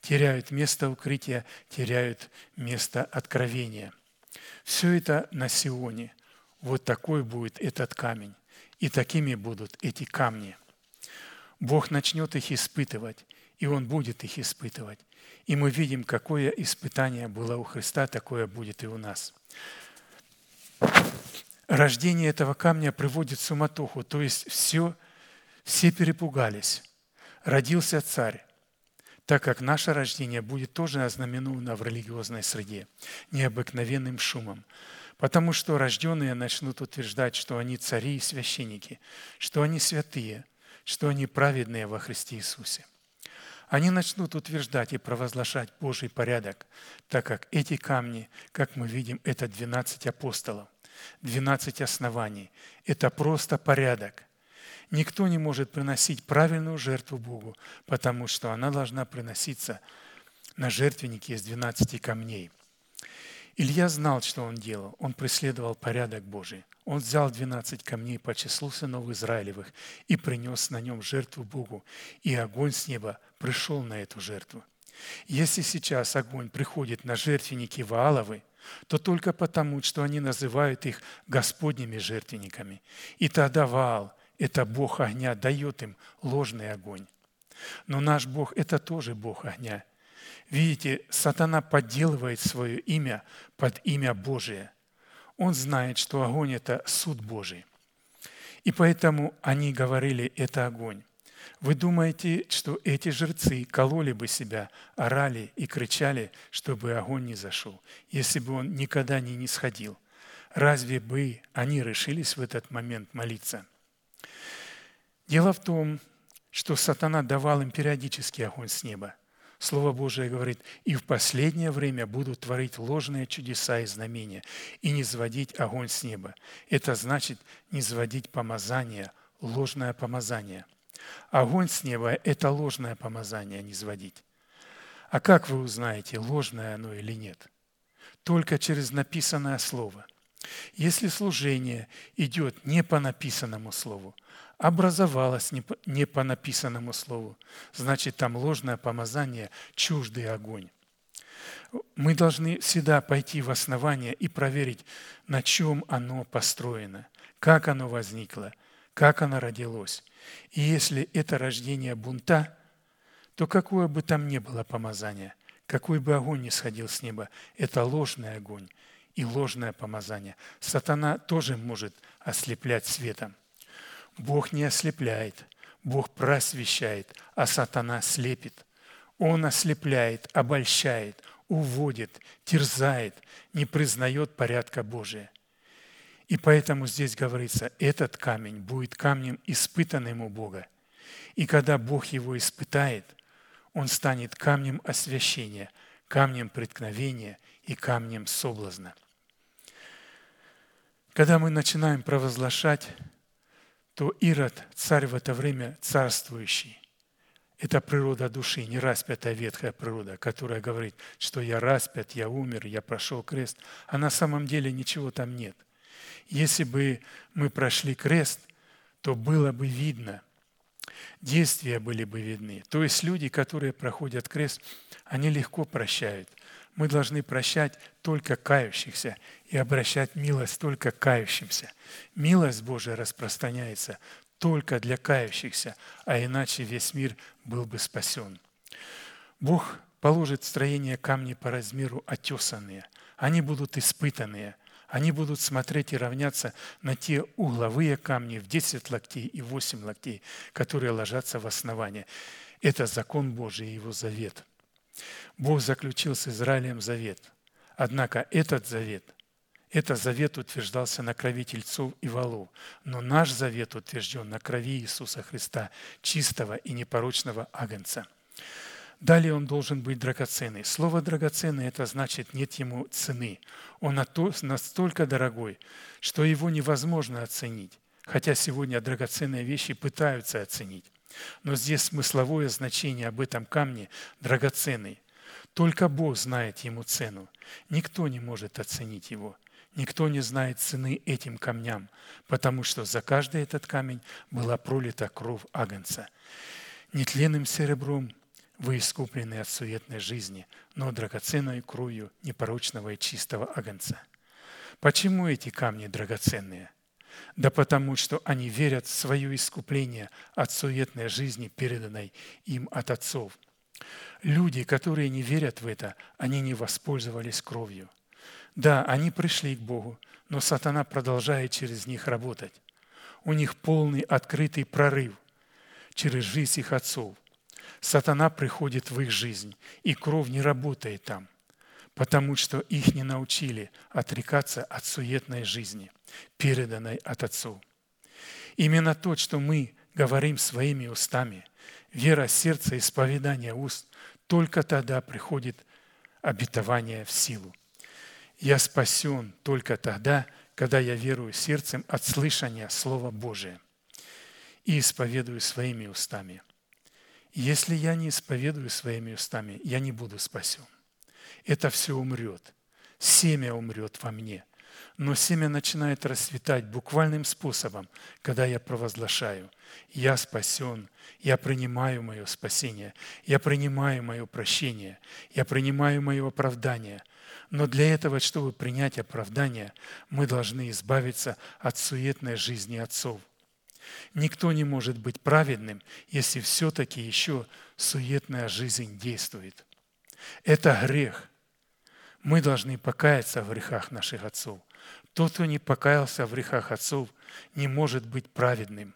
теряют место укрытия, теряют место откровения. Все это на Сионе. Вот такой будет этот камень. И такими будут эти камни. Бог начнет их испытывать, и Он будет их испытывать. И мы видим, какое испытание было у Христа, такое будет и у нас. Рождение этого камня приводит суматоху, то есть все, все перепугались. Родился царь, так как наше рождение будет тоже ознаменовано в религиозной среде, необыкновенным шумом. Потому что рожденные начнут утверждать, что они цари и священники, что они святые, что они праведные во Христе Иисусе. Они начнут утверждать и провозглашать Божий порядок, так как эти камни, как мы видим, это 12 апостолов, 12 оснований. Это просто порядок. Никто не может приносить правильную жертву Богу, потому что она должна приноситься на жертвеннике из 12 камней – Илья знал, что он делал. Он преследовал порядок Божий. Он взял 12 камней по числу сынов Израилевых и принес на нем жертву Богу, и огонь с неба пришел на эту жертву. Если сейчас огонь приходит на жертвенники Вааловы, то только потому, что они называют их Господними жертвенниками. И тогда Ваал, это Бог огня, дает им ложный огонь. Но наш Бог – это тоже Бог огня – Видите, сатана подделывает свое имя под имя Божие. Он знает, что огонь – это суд Божий. И поэтому они говорили «это огонь». Вы думаете, что эти жрецы кололи бы себя, орали и кричали, чтобы огонь не зашел, если бы он никогда не нисходил? Разве бы они решились в этот момент молиться? Дело в том, что сатана давал им периодически огонь с неба – Слово Божие говорит, и в последнее время будут творить ложные чудеса и знамения, и не сводить огонь с неба. Это значит не сводить помазание, ложное помазание. Огонь с неба – это ложное помазание, а не сводить. А как вы узнаете, ложное оно или нет? Только через написанное слово. Если служение идет не по написанному слову, образовалось не по написанному слову. Значит, там ложное помазание, чуждый огонь. Мы должны всегда пойти в основание и проверить, на чем оно построено, как оно возникло, как оно родилось. И если это рождение бунта, то какое бы там ни было помазание, какой бы огонь ни сходил с неба, это ложный огонь и ложное помазание. Сатана тоже может ослеплять светом. Бог не ослепляет, Бог просвещает, а сатана слепит. Он ослепляет, обольщает, уводит, терзает, не признает порядка Божия. И поэтому здесь говорится, этот камень будет камнем, испытанным у Бога. И когда Бог его испытает, он станет камнем освящения, камнем преткновения и камнем соблазна. Когда мы начинаем провозглашать, то Ирод, царь в это время царствующий, это природа души, не распятая ветхая природа, которая говорит, что я распят, я умер, я прошел крест. А на самом деле ничего там нет. Если бы мы прошли крест, то было бы видно, действия были бы видны. То есть люди, которые проходят крест, они легко прощают. Мы должны прощать только кающихся и обращать милость только кающимся. Милость Божия распространяется только для кающихся, а иначе весь мир был бы спасен. Бог положит в строение камни по размеру отесанные. Они будут испытанные. Они будут смотреть и равняться на те угловые камни в 10 локтей и 8 локтей, которые ложатся в основание. Это закон Божий и его завет. Бог заключил с Израилем завет. Однако этот завет – этот завет утверждался на крови тельцов и волов, но наш завет утвержден на крови Иисуса Христа, чистого и непорочного агнца. Далее он должен быть драгоценный. Слово «драгоценный» – это значит «нет ему цены». Он настолько дорогой, что его невозможно оценить, хотя сегодня драгоценные вещи пытаются оценить. Но здесь смысловое значение об этом камне драгоценный. Только Бог знает ему цену. Никто не может оценить его. Никто не знает цены этим камням, потому что за каждый этот камень была пролита кровь Агнца. Нетленным серебром вы искуплены от суетной жизни, но драгоценной кровью непорочного и чистого Агнца. Почему эти камни драгоценные? Да потому что они верят в свое искупление от суетной жизни, переданной им от отцов. Люди, которые не верят в это, они не воспользовались кровью – да, они пришли к Богу, но сатана продолжает через них работать. У них полный открытый прорыв через жизнь их отцов. Сатана приходит в их жизнь, и кровь не работает там, потому что их не научили отрекаться от суетной жизни, переданной от отцов. Именно то, что мы говорим своими устами, вера сердца, исповедание уст, только тогда приходит обетование в силу. Я спасен только тогда, когда я верую сердцем от слышания Слова Божия и исповедую своими устами. Если я не исповедую своими устами, я не буду спасен. Это все умрет. Семя умрет во мне. Но семя начинает расцветать буквальным способом, когда я провозглашаю. Я спасен, я принимаю мое спасение, я принимаю мое прощение, я принимаю мое оправдание, но для этого, чтобы принять оправдание, мы должны избавиться от суетной жизни отцов. Никто не может быть праведным, если все-таки еще суетная жизнь действует. Это грех. Мы должны покаяться в грехах наших отцов. Тот, кто не покаялся в грехах отцов, не может быть праведным.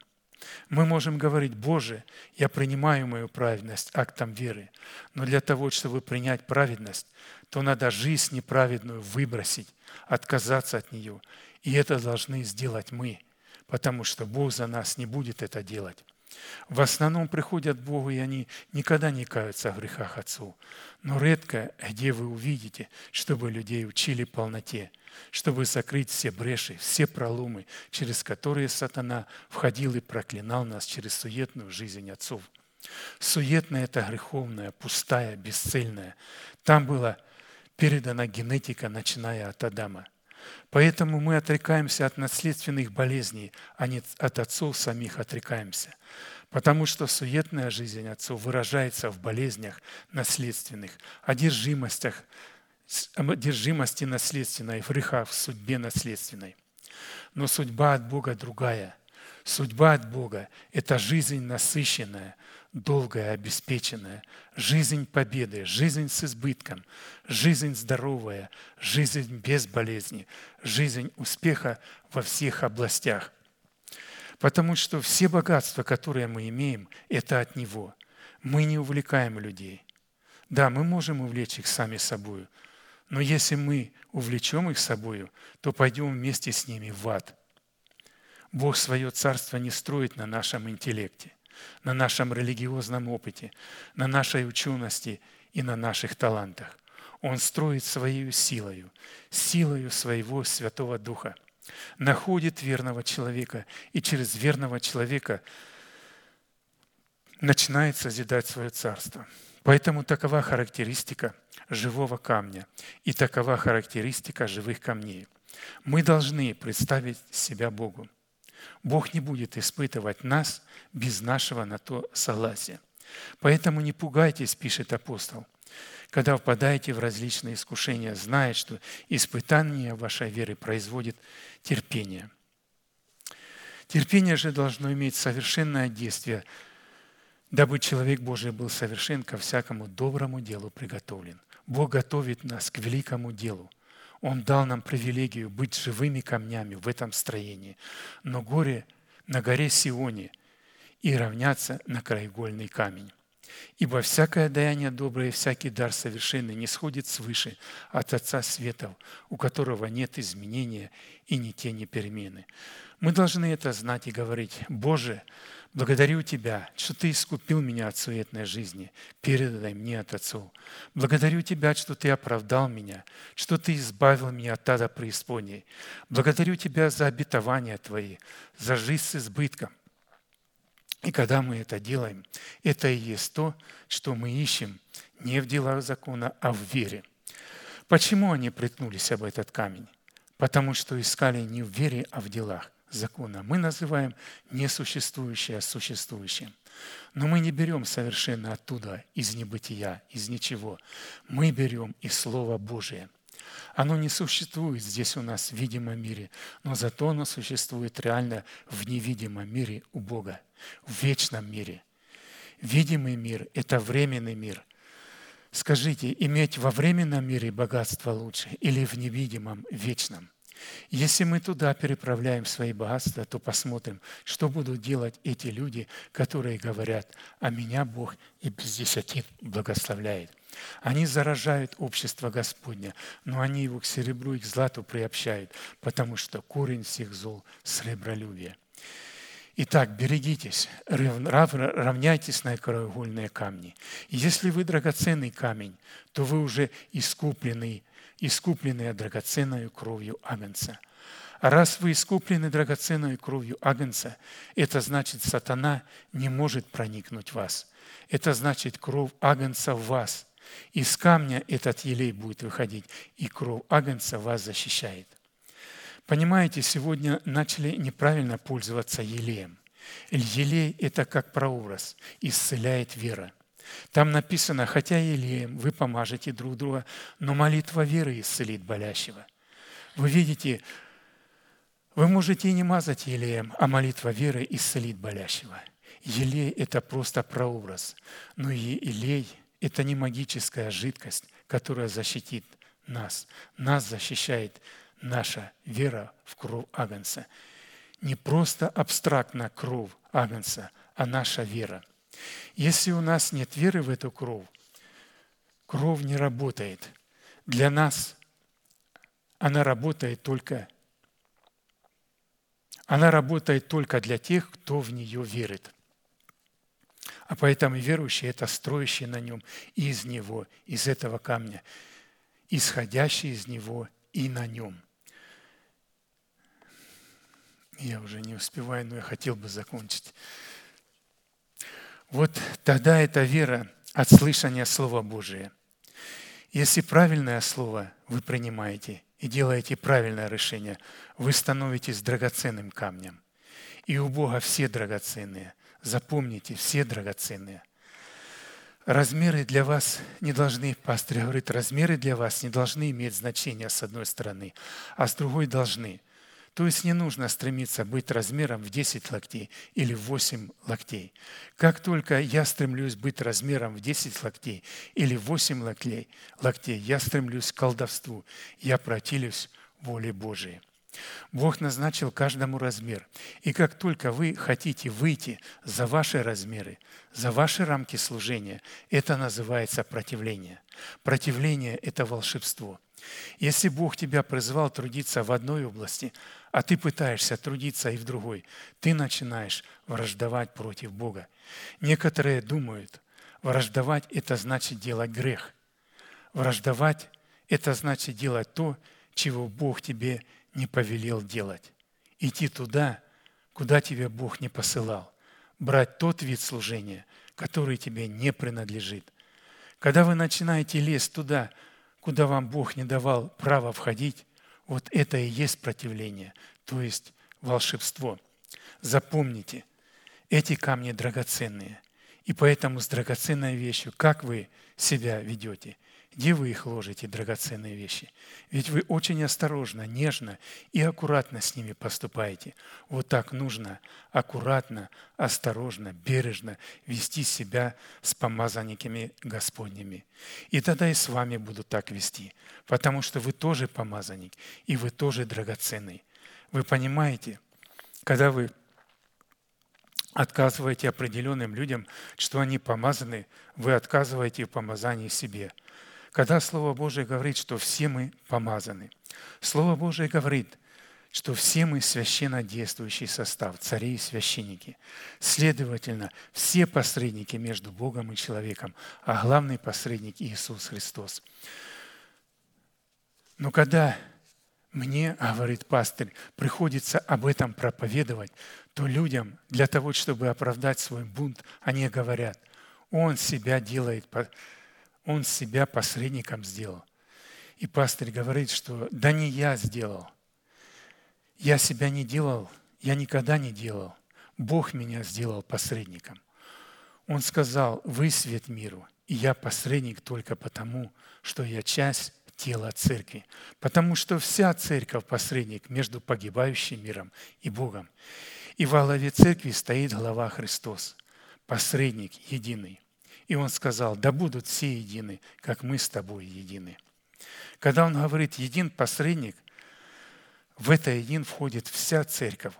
Мы можем говорить, Боже, я принимаю мою праведность актом веры, но для того, чтобы принять праведность, то надо жизнь неправедную выбросить, отказаться от нее. И это должны сделать мы, потому что Бог за нас не будет это делать. В основном приходят к Богу, и они никогда не каются в грехах отцов. Но редко, где вы увидите, чтобы людей учили полноте, чтобы закрыть все бреши, все проломы, через которые сатана входил и проклинал нас через суетную жизнь отцов. Суетная – это греховная, пустая, бесцельная. Там была передана генетика, начиная от Адама. Поэтому мы отрекаемся от наследственных болезней, а не от отцов самих отрекаемся. Потому что суетная жизнь отцов выражается в болезнях наследственных, одержимостях, одержимости наследственной, в грехах, в судьбе наследственной. Но судьба от Бога другая. Судьба от Бога – это жизнь насыщенная, долгая, обеспеченная, жизнь победы, жизнь с избытком, жизнь здоровая, жизнь без болезни, жизнь успеха во всех областях. Потому что все богатства, которые мы имеем, это от Него. Мы не увлекаем людей. Да, мы можем увлечь их сами собою, но если мы увлечем их собою, то пойдем вместе с ними в ад. Бог свое царство не строит на нашем интеллекте на нашем религиозном опыте, на нашей учености и на наших талантах. Он строит своей силою, силою своего Святого Духа. находит верного человека, и через верного человека начинает созидать свое царство. Поэтому такова характеристика живого камня и такова характеристика живых камней. Мы должны представить себя Богу. Бог не будет испытывать нас без нашего на то согласия. Поэтому не пугайтесь, пишет апостол, когда впадаете в различные искушения, зная, что испытание вашей веры производит терпение. Терпение же должно иметь совершенное действие, дабы человек Божий был совершен ко всякому доброму делу приготовлен. Бог готовит нас к великому делу. Он дал нам привилегию быть живыми камнями в этом строении, но горе на горе Сионе и равняться на краеугольный камень. Ибо всякое даяние доброе и всякий дар совершенный не сходит свыше от Отца Светов, у которого нет изменения и ни тени перемены. Мы должны это знать и говорить, «Боже, благодарю Тебя, что Ты искупил меня от суетной жизни, передай мне от отцов. Благодарю Тебя, что Ты оправдал меня, что Ты избавил меня от ада преисподней. Благодарю Тебя за обетования Твои, за жизнь с избытком, и когда мы это делаем, это и есть то, что мы ищем не в делах закона, а в вере. Почему они приткнулись об этот камень? Потому что искали не в вере, а в делах закона. Мы называем несуществующее существующим. Но мы не берем совершенно оттуда, из небытия, из ничего. Мы берем из Слова Божия – оно не существует здесь у нас в видимом мире, но зато оно существует реально в невидимом мире у Бога, в вечном мире. Видимый мир – это временный мир. Скажите, иметь во временном мире богатство лучше или в невидимом, вечном? Если мы туда переправляем свои богатства, то посмотрим, что будут делать эти люди, которые говорят, а меня Бог и без десятин благословляет. Они заражают общество Господня, но они его к серебру и к злату приобщают, потому что корень всех зол – сребролюбие. Итак, берегитесь, равняйтесь на краеугольные камни. если вы драгоценный камень, то вы уже искупленный, искупленные драгоценной кровью Агнца. Раз вы искуплены драгоценной кровью Агнца, это значит, сатана не может проникнуть в вас. Это значит, кровь Агнца в вас. Из камня этот елей будет выходить, и кровь Агнца вас защищает. Понимаете, сегодня начали неправильно пользоваться елеем. Елей – это как прообраз, исцеляет вера. Там написано, хотя елеем вы помажете друг друга, но молитва веры исцелит болящего. Вы видите, вы можете и не мазать елеем, а молитва веры исцелит болящего. Елей – это просто прообраз, но и елей – это не магическая жидкость, которая защитит нас. Нас защищает наша вера в кровь Агнца. Не просто абстрактно кровь Агнца, а наша вера. Если у нас нет веры в эту кровь, кровь не работает. Для нас она работает только она работает только для тех, кто в нее верит. А поэтому верующий – это строящий на нем из него, из этого камня, исходящий из него и на нем. Я уже не успеваю, но я хотел бы закончить. Вот тогда эта вера от слышания Слова Божия. Если правильное Слово вы принимаете и делаете правильное решение, вы становитесь драгоценным камнем. И у Бога все драгоценные – Запомните, все драгоценные. Размеры для вас не должны, пастор говорит, размеры для вас не должны иметь значения с одной стороны, а с другой должны. То есть не нужно стремиться быть размером в 10 локтей или в 8 локтей. Как только я стремлюсь быть размером в 10 локтей или в 8 локтей, локтей я стремлюсь к колдовству, я противлюсь воле Божией. Бог назначил каждому размер. И как только вы хотите выйти за ваши размеры, за ваши рамки служения, это называется противление. Противление – это волшебство. Если Бог тебя призвал трудиться в одной области, а ты пытаешься трудиться и в другой, ты начинаешь враждовать против Бога. Некоторые думают, враждовать – это значит делать грех. Враждовать – это значит делать то, чего Бог тебе не повелел делать. Идти туда, куда тебя Бог не посылал. Брать тот вид служения, который тебе не принадлежит. Когда вы начинаете лезть туда, куда вам Бог не давал права входить, вот это и есть противление, то есть волшебство. Запомните, эти камни драгоценные. И поэтому с драгоценной вещью, как вы себя ведете, где вы их ложите, драгоценные вещи? Ведь вы очень осторожно, нежно и аккуратно с ними поступаете. Вот так нужно аккуратно, осторожно, бережно вести себя с помазанниками Господними. И тогда и с вами будут так вести, потому что вы тоже помазанник, и вы тоже драгоценный. Вы понимаете, когда вы отказываете определенным людям, что они помазаны, вы отказываете в помазании себе. Когда Слово Божие говорит, что все мы помазаны, Слово Божие говорит, что все мы священно действующий состав, цари и священники. Следовательно, все посредники между Богом и человеком, а главный посредник Иисус Христос. Но когда мне, говорит пастырь, приходится об этом проповедовать, то людям для того, чтобы оправдать свой бунт, они говорят, он себя делает, он себя посредником сделал. И пастырь говорит, что да не я сделал. Я себя не делал, я никогда не делал. Бог меня сделал посредником. Он сказал, вы свет миру, и я посредник только потому, что я часть тела церкви, потому что вся церковь – посредник между погибающим миром и Богом. И во главе церкви стоит глава Христос, посредник единый. И он сказал, да будут все едины, как мы с тобой едины. Когда он говорит «един посредник», в это един входит вся церковь.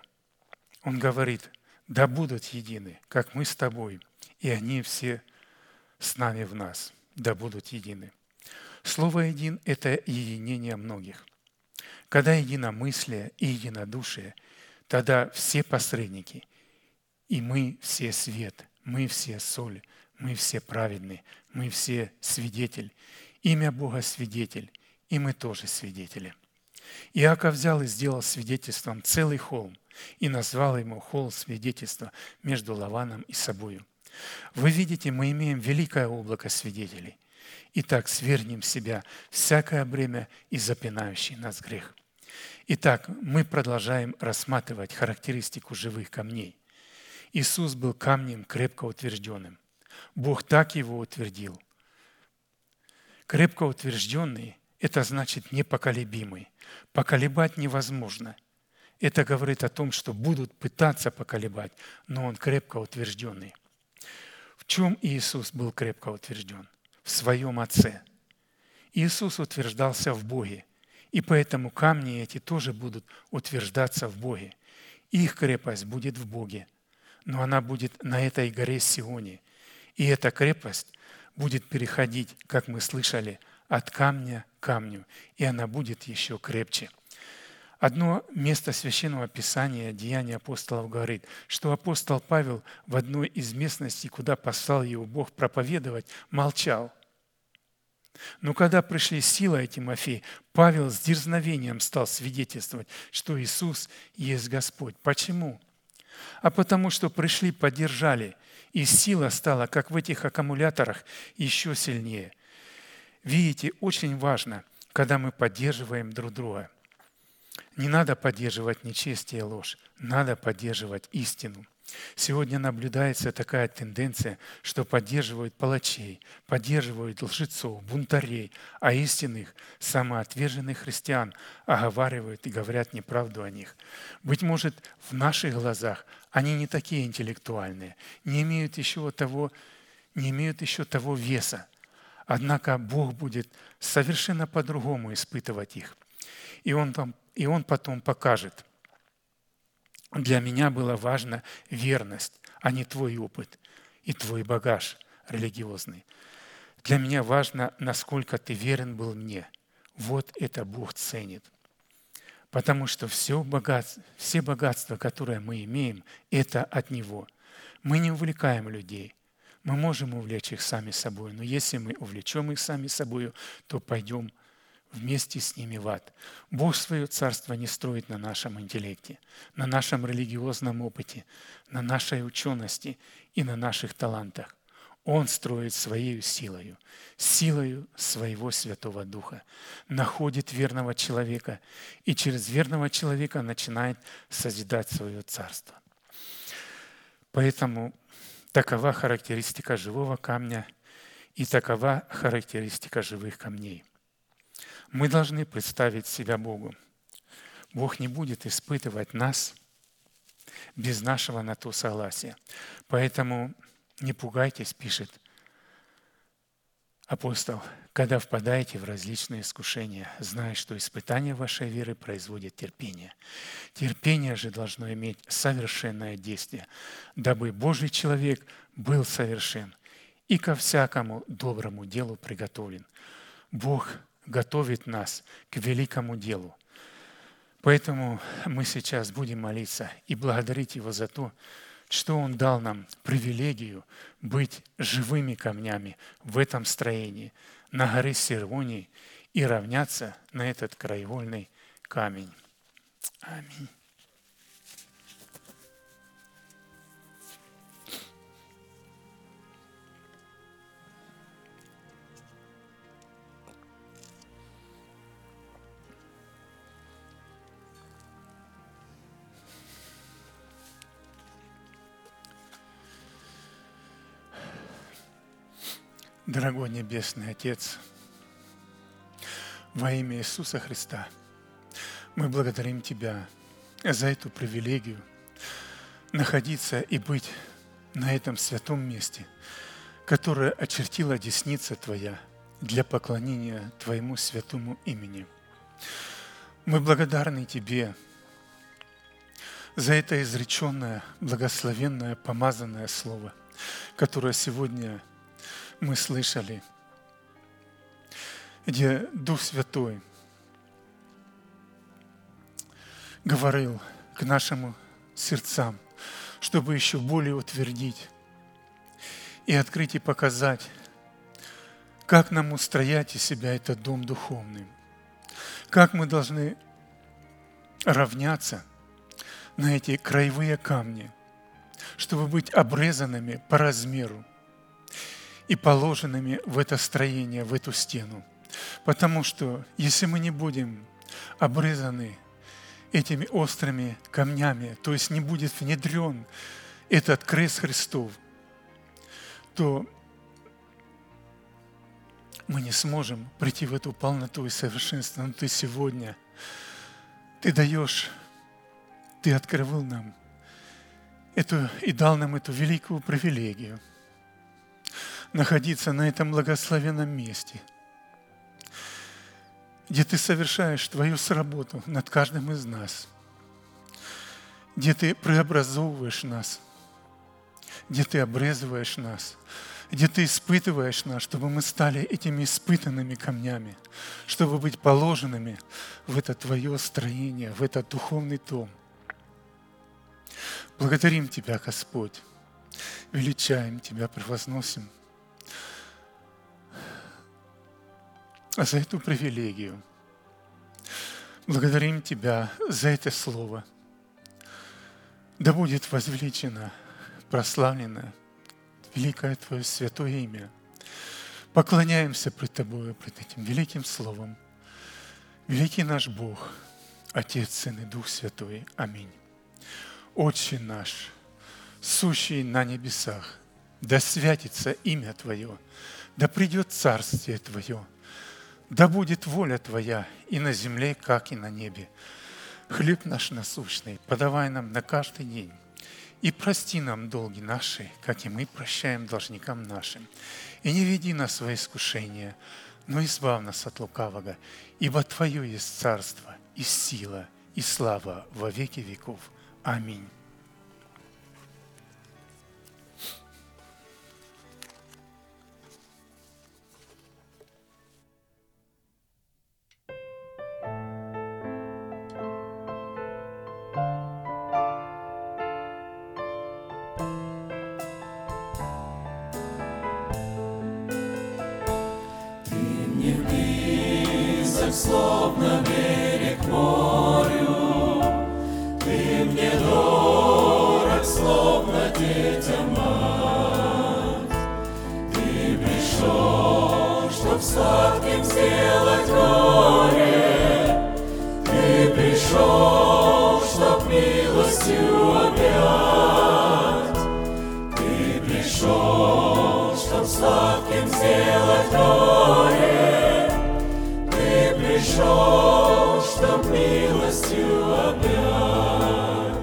Он говорит, да будут едины, как мы с тобой, и они все с нами в нас, да будут едины. Слово «един» – это единение многих. Когда единомыслие и единодушие, тогда все посредники, и мы все свет, мы все соль, мы все праведны, мы все свидетель. Имя Бога – свидетель, и мы тоже свидетели. Иаков взял и сделал свидетельством целый холм и назвал ему холм свидетельства между Лаваном и собою. Вы видите, мы имеем великое облако свидетелей – Итак, свернем себя всякое бремя и запинающий нас грех. Итак, мы продолжаем рассматривать характеристику живых камней. Иисус был камнем крепко утвержденным. Бог так его утвердил. Крепко утвержденный – это значит непоколебимый. Поколебать невозможно. Это говорит о том, что будут пытаться поколебать, но он крепко утвержденный. В чем Иисус был крепко утвержден? в своем Отце. Иисус утверждался в Боге, и поэтому камни эти тоже будут утверждаться в Боге. Их крепость будет в Боге, но она будет на этой горе Сионе. И эта крепость будет переходить, как мы слышали, от камня к камню, и она будет еще крепче. Одно место Священного Писания, Деяния апостолов, говорит, что апостол Павел в одной из местностей, куда послал его Бог проповедовать, молчал. Но когда пришли сила и Тимофей, Павел с дерзновением стал свидетельствовать, что Иисус есть Господь. Почему? А потому что пришли, поддержали, и сила стала, как в этих аккумуляторах, еще сильнее. Видите, очень важно, когда мы поддерживаем друг друга. Не надо поддерживать нечестие и ложь, надо поддерживать истину – Сегодня наблюдается такая тенденция, что поддерживают палачей, поддерживают лжецов, бунтарей, а истинных, самоотверженных христиан оговаривают и говорят неправду о них. Быть может, в наших глазах они не такие интеллектуальные, не имеют еще того, не имеют еще того веса. Однако Бог будет совершенно по-другому испытывать их. И Он, там, и он потом покажет – для меня была важна верность, а не твой опыт и твой багаж религиозный. Для меня важно, насколько ты верен был мне. Вот это Бог ценит. Потому что все богатство, все богатства, которые мы имеем, это от Него. Мы не увлекаем людей. Мы можем увлечь их сами собой, но если мы увлечем их сами собой, то пойдем вместе с ними в ад. Бог свое царство не строит на нашем интеллекте, на нашем религиозном опыте, на нашей учености и на наших талантах. Он строит своей силою, силою своего Святого Духа, находит верного человека и через верного человека начинает созидать свое царство. Поэтому такова характеристика живого камня и такова характеристика живых камней – мы должны представить себя Богу. Бог не будет испытывать нас без нашего на то согласия. Поэтому не пугайтесь, пишет апостол, когда впадаете в различные искушения, зная, что испытание вашей веры производит терпение. Терпение же должно иметь совершенное действие, дабы Божий человек был совершен и ко всякому доброму делу приготовлен. Бог готовит нас к великому делу. Поэтому мы сейчас будем молиться и благодарить Его за то, что Он дал нам привилегию быть живыми камнями в этом строении на горе Сервонии и равняться на этот краевольный камень. Аминь. Дорогой Небесный Отец, во имя Иисуса Христа, мы благодарим Тебя за эту привилегию находиться и быть на этом святом месте, которое очертила десница Твоя для поклонения Твоему святому имени. Мы благодарны Тебе за это изреченное, благословенное, помазанное Слово, которое сегодня – мы слышали, где Дух Святой говорил к нашим сердцам, чтобы еще более утвердить и открыть и показать, как нам устроять из себя этот дом духовный, как мы должны равняться на эти краевые камни, чтобы быть обрезанными по размеру – и положенными в это строение, в эту стену. Потому что если мы не будем обрезаны этими острыми камнями, то есть не будет внедрен этот крест Христов, то мы не сможем прийти в эту полноту и совершенство. Но ты сегодня, ты даешь, ты открывал нам эту и дал нам эту великую привилегию – находиться на этом благословенном месте, где ты совершаешь твою сработу над каждым из нас, где ты преобразовываешь нас, где ты обрезываешь нас, где ты испытываешь нас, чтобы мы стали этими испытанными камнями, чтобы быть положенными в это Твое строение, в этот духовный дом. Благодарим Тебя, Господь, величаем Тебя, превозносим. За эту привилегию. Благодарим Тебя за это слово. Да будет возвеличено, прославлено великое Твое святое имя. Поклоняемся пред Тобою, пред этим великим словом. Великий наш Бог, Отец, Сын и Дух Святой. Аминь. Отче наш, сущий на небесах, да святится имя Твое, да придет Царствие Твое – да будет воля Твоя и на земле, как и на небе. Хлеб наш насущный подавай нам на каждый день. И прости нам долги наши, как и мы прощаем должникам нашим. И не веди нас во искушение, но избав нас от лукавого, ибо Твое есть царство, и сила, и слава во веки веков. Аминь. Словно берег морю. Ты мне дорог, словно детям мать. Ты пришел, чтоб сладким сделать горе. Ты пришел, чтоб милостью объять. Ты пришел, чтоб сладким сделать горе. Пришел, чтоб милостью объять.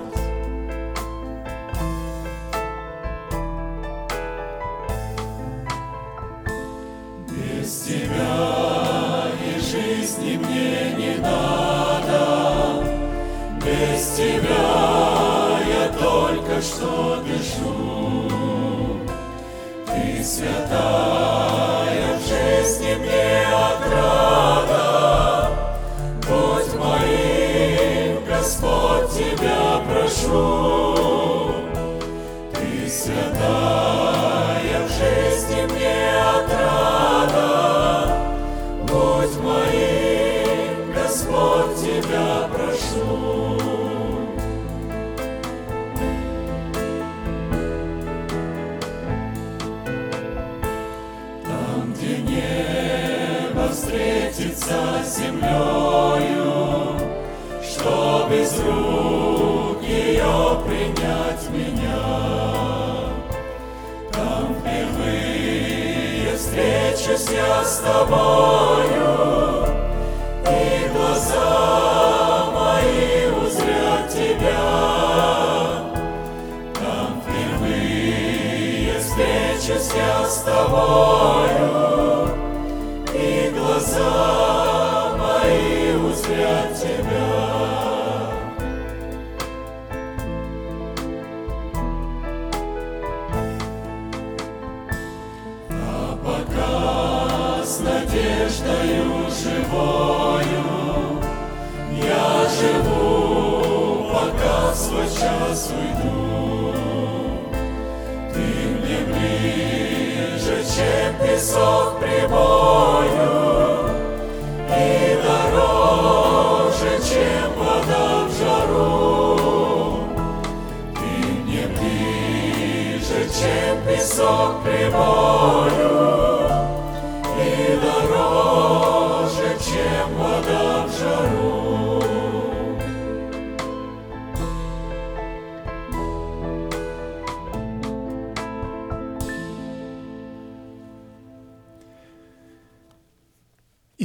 Без тебя и жизни мне не надо, без тебя я только что дышу. Ты святая в жизни мне отрада, землею, Чтоб из рук ее принять меня. Там впервые встречусь я с тобою, И глаза мои узрят тебя. Там впервые встречусь я с тобою, И глаза в свой час уйду. Ты мне ближе, чем песок прибою, и дороже, чем вода в жару. Ты мне ближе, чем песок прибою, и дороже, чем вода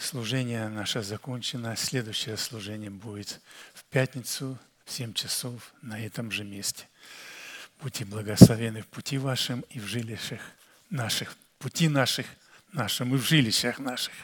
Служение наше закончено. Следующее служение будет в пятницу в 7 часов на этом же месте. Будьте благословены в пути вашем и в жилищах наших, пути наших, нашим и в жилищах наших.